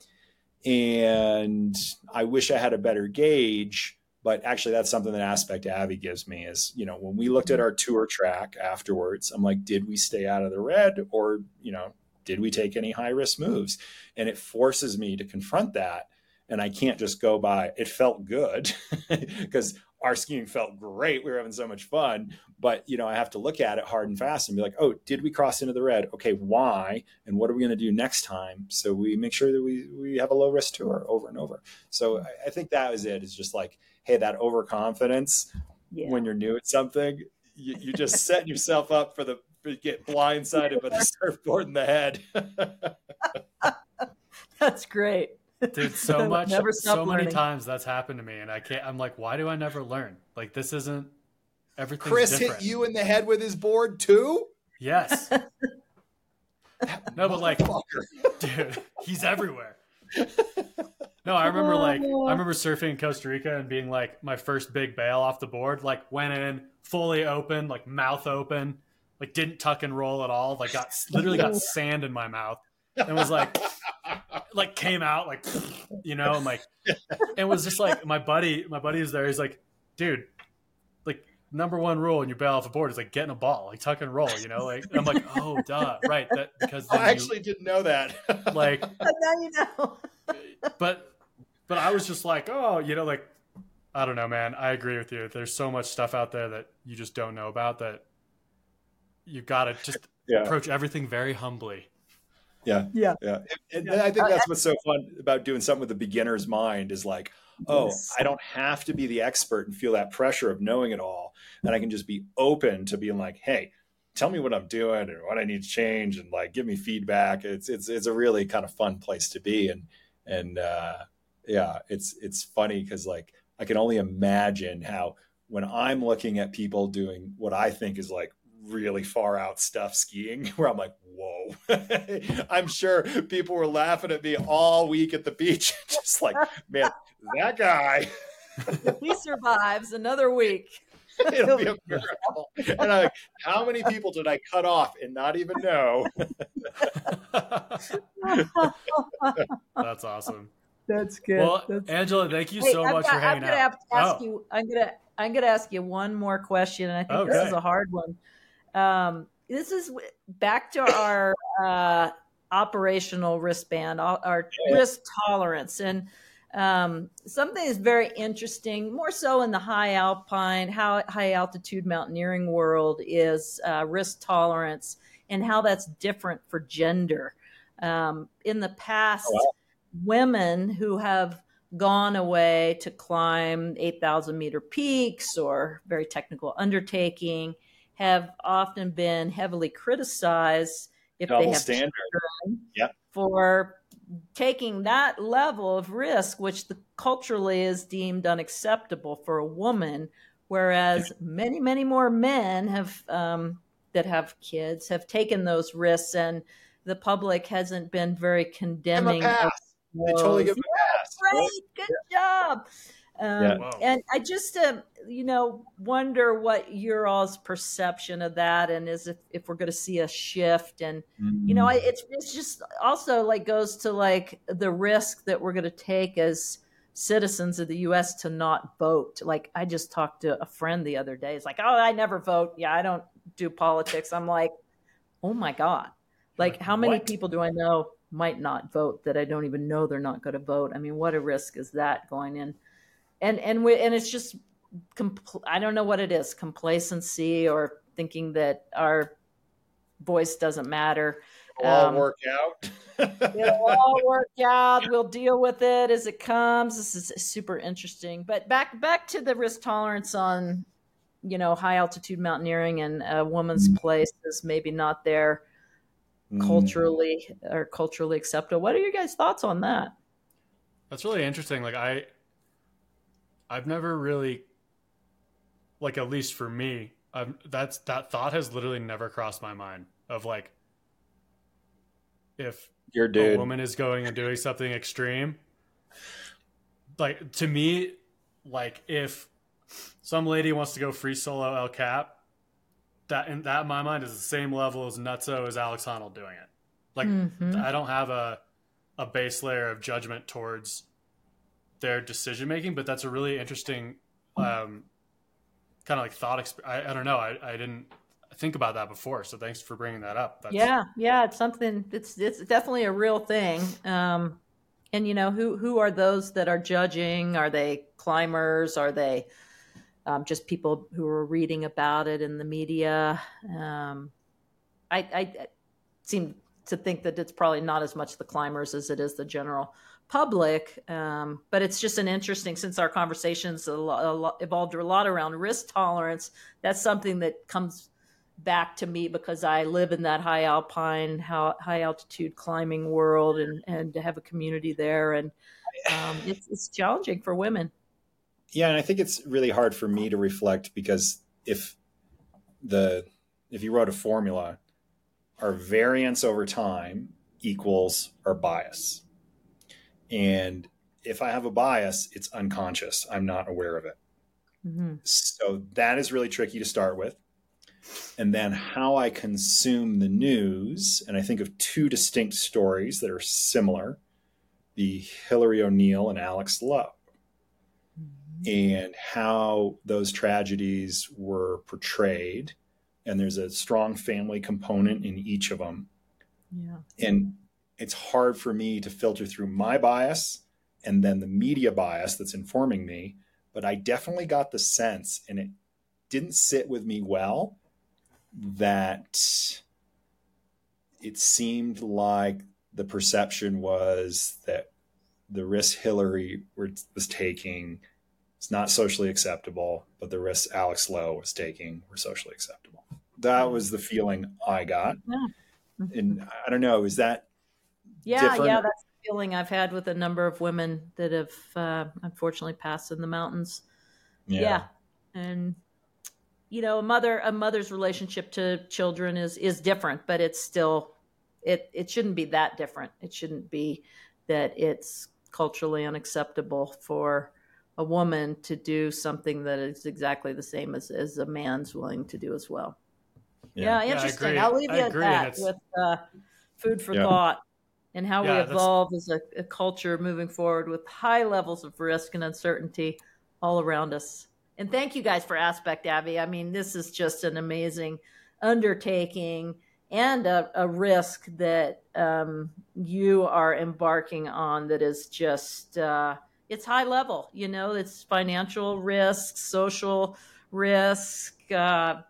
And I wish I had a better gauge but actually that's something that Aspect Avi gives me is you know when we looked at mm-hmm. our tour track afterwards I'm like did we stay out of the red or you know did we take any high risk moves and it forces me to confront that and I can't just go by it felt good because our skiing felt great. We were having so much fun, but you know, I have to look at it hard and fast and be like, oh, did we cross into the red? Okay, why? And what are we going to do next time? So we make sure that we we have a low risk tour over and over. So mm-hmm. I, I think that was it. It's just like, hey, that overconfidence yeah. when you're new at something, you, you just set yourself up for the get blindsided by the surfboard in the head. That's great. Dude, so much, so learning. many times that's happened to me, and I can't. I'm like, why do I never learn? Like, this isn't everything. Chris different. hit you in the head with his board too. Yes. no, but like, dude, he's everywhere. No, I remember like I oh. remember surfing in Costa Rica and being like my first big bail off the board. Like went in fully open, like mouth open, like didn't tuck and roll at all. Like got literally got sand in my mouth and was like like came out like you know and like it was just like my buddy my buddy is there he's like dude number one rule when you bail off a board is like getting a ball like tuck and roll you know like i'm like oh duh right that because i actually you, didn't know that like now you know but but i was just like oh you know like i don't know man i agree with you there's so much stuff out there that you just don't know about that you gotta just yeah. approach everything very humbly yeah. Yeah. Yeah. And, and I think uh, that's what's so fun about doing something with a beginner's mind is like, oh, yes. I don't have to be the expert and feel that pressure of knowing it all. And I can just be open to being like, hey, tell me what I'm doing and what I need to change and like give me feedback. It's it's it's a really kind of fun place to be. And and uh yeah, it's it's funny because like I can only imagine how when I'm looking at people doing what I think is like really far out stuff skiing where I'm like, whoa. I'm sure people were laughing at me all week at the beach. Just like, man, that guy. he survives another week. It'll be a miracle. And I'm like, how many people did I cut off and not even know? That's awesome. That's good. Well, That's Angela, thank you hey, so much got, for hanging I'm gonna out. Have to ask oh. you, I'm gonna I'm gonna ask you one more question, and I think okay. this is a hard one. Um, this is back to our uh, operational wristband, our risk tolerance, and um, something is very interesting, more so in the high alpine, how high altitude mountaineering world is uh, risk tolerance and how that's different for gender. Um, in the past, oh, wow. women who have gone away to climb 8,000 meter peaks or very technical undertaking have often been heavily criticized if Double they have standard. yep. for taking that level of risk, which the, culturally is deemed unacceptable for a woman, whereas many, many more men have um, that have kids have taken those risks, and the public hasn't been very condemning. Of they totally give yeah, pass. Great, good yeah. job. Um, yeah. And I just, uh, you know, wonder what your all's perception of that, and is if, if we're going to see a shift, and mm-hmm. you know, mm. it's it's just also like goes to like the risk that we're going to take as citizens of the U.S. to not vote. Like I just talked to a friend the other day. It's like, oh, I never vote. Yeah, I don't do politics. I'm like, oh my god, like how many what? people do I know might not vote that I don't even know they're not going to vote? I mean, what a risk is that going in? And and we, and it's just compl- I don't know what it is complacency or thinking that our voice doesn't matter. It'll um, all work out. it'll all work out. We'll deal with it as it comes. This is super interesting. But back back to the risk tolerance on you know high altitude mountaineering and a woman's mm. place is maybe not there mm. culturally or culturally acceptable. What are your guys' thoughts on that? That's really interesting. Like I I've never really, like at least for me, I've, that's that thought has literally never crossed my mind of like, if your dude. a woman is going and doing something extreme, like to me, like if some lady wants to go free solo El Cap, that in that in my mind is the same level as Nutso as Alex Honnold doing it. Like mm-hmm. I don't have a a base layer of judgment towards their decision making, but that's a really interesting um, kind of like thought. Exp- I, I don't know. I, I didn't think about that before. So thanks for bringing that up. That's... Yeah, yeah, it's something. It's it's definitely a real thing. Um, and you know who who are those that are judging? Are they climbers? Are they um, just people who are reading about it in the media. Um, I, I, seem to think that it's probably not as much the climbers as it is the general public. Um, but it's just an interesting, since our conversations a lot, a lot, evolved a lot around risk tolerance, that's something that comes back to me because I live in that high alpine, high altitude climbing world and, and to have a community there. And um, it's, it's challenging for women. Yeah. And I think it's really hard for me to reflect because if the, if you wrote a formula, our variance over time equals our bias. And if I have a bias, it's unconscious. I'm not aware of it. Mm-hmm. So that is really tricky to start with. And then how I consume the news. And I think of two distinct stories that are similar the Hilaree O'Neill and Alex Lowe, mm-hmm. and how those tragedies were portrayed. And there's a strong family component in each of them. Yeah. And it's hard for me to filter through my bias and then the media bias that's informing me. But I definitely got the sense, and it didn't sit with me well, that it seemed like the perception was that the risk Hilaree was taking is not socially acceptable, but the risks Alex Lowe was taking were socially acceptable. That was the feeling I got. Yeah. Mm-hmm. And I don't know, is that yeah, different? yeah, that's the feeling I've had with a number of women that have uh, unfortunately passed in the mountains. Yeah. yeah. and you know, a mother a mother's relationship to children is is different, but it's still it it shouldn't be that different. It shouldn't be that it's culturally unacceptable for a woman to do something that is exactly the same as, as a man's willing to do as well. Yeah, yeah interesting. I'll leave you at that with uh, food for yeah. thought and how yeah, we evolve as a, a, culture moving forward with high levels of risk and uncertainty all around us. And thank you guys for Aspect Avi. I mean, this is just an amazing undertaking and a, a risk that um, you are embarking on that is just uh, it's high level. You know, it's financial risk, social risk. Uh,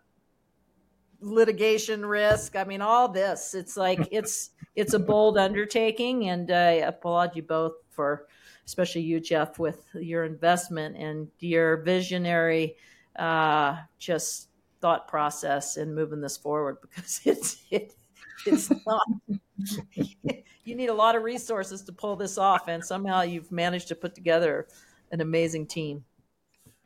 litigation risk. I mean, all this. It's like it's it's a bold undertaking, and I applaud you both for, especially you, Jeff, with your investment and your visionary, uh, just thought process in moving this forward because it's it it's not. you need a lot of resources to pull this off, and somehow you've managed to put together an amazing team.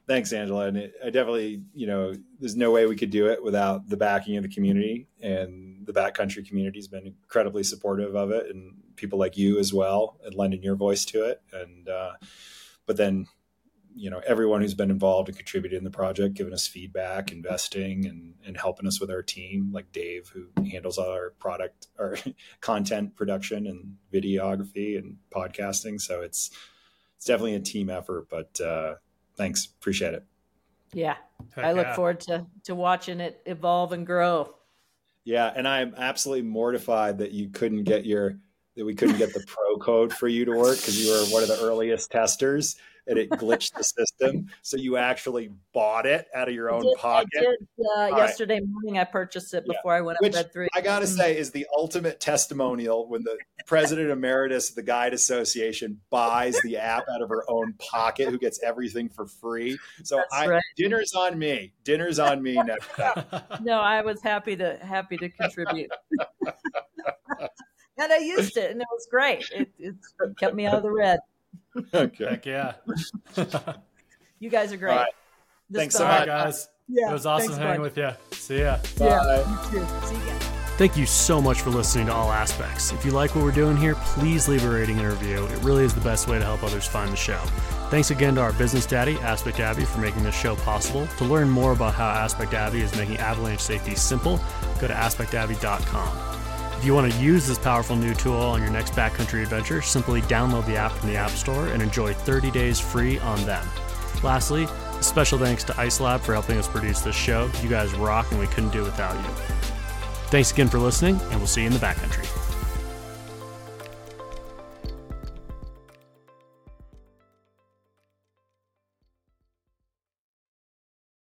Thanks, Angela. And it, I definitely, you know, there's no way we could do it without the backing of the community. And the backcountry community has been incredibly supportive of it, and people like you as well, and lending your voice to it. And uh, but then, you know, everyone who's been involved and contributed in the project, giving us feedback, investing, and and helping us with our team, like Dave, who handles all our product, our content production and videography and podcasting. So it's it's definitely a team effort, but. Uh, thanks. Appreciate it. Yeah. Heck I look yeah. forward to to watching it evolve and grow. Yeah, and I'm absolutely mortified that you couldn't get your that we couldn't get the pro code for you to work because you were one of the earliest testers and it glitched the system. So you actually bought it out of your own did, pocket. I did, uh, yesterday right. morning, I purchased it before yeah. I went Which, up read through. I got to say is the ultimate testimonial when the president emeritus of the Guide Association buys the app out of her own pocket, who gets everything for free. So I, right. dinner's on me. Dinner's on me next time. no, I was happy to happy to contribute. and I used it, and it was great. It, it kept me out of the red. Okay. Heck yeah. you guys are great. Right. Thanks so much, guys. Yeah, it was awesome thanks, hanging with you. See ya. Bye. Yeah, you too. See you Thank you so much for listening to All Aspects. If you like what we're doing here, please leave a rating and review. It really is the best way to help others find the show. Thanks again to our business daddy, Aspect Avi, for making this show possible. To learn more about how Aspect Avi is making avalanche safety simple, go to aspectavi.com. You want to use this powerful new tool on your next backcountry adventure, simply download the app from the App Store and enjoy 30 days free on them. Lastly, special thanks to Icelab for helping us produce this show. You guys rock, and we couldn't do it without you. Thanks again for listening, and we'll see you in the backcountry.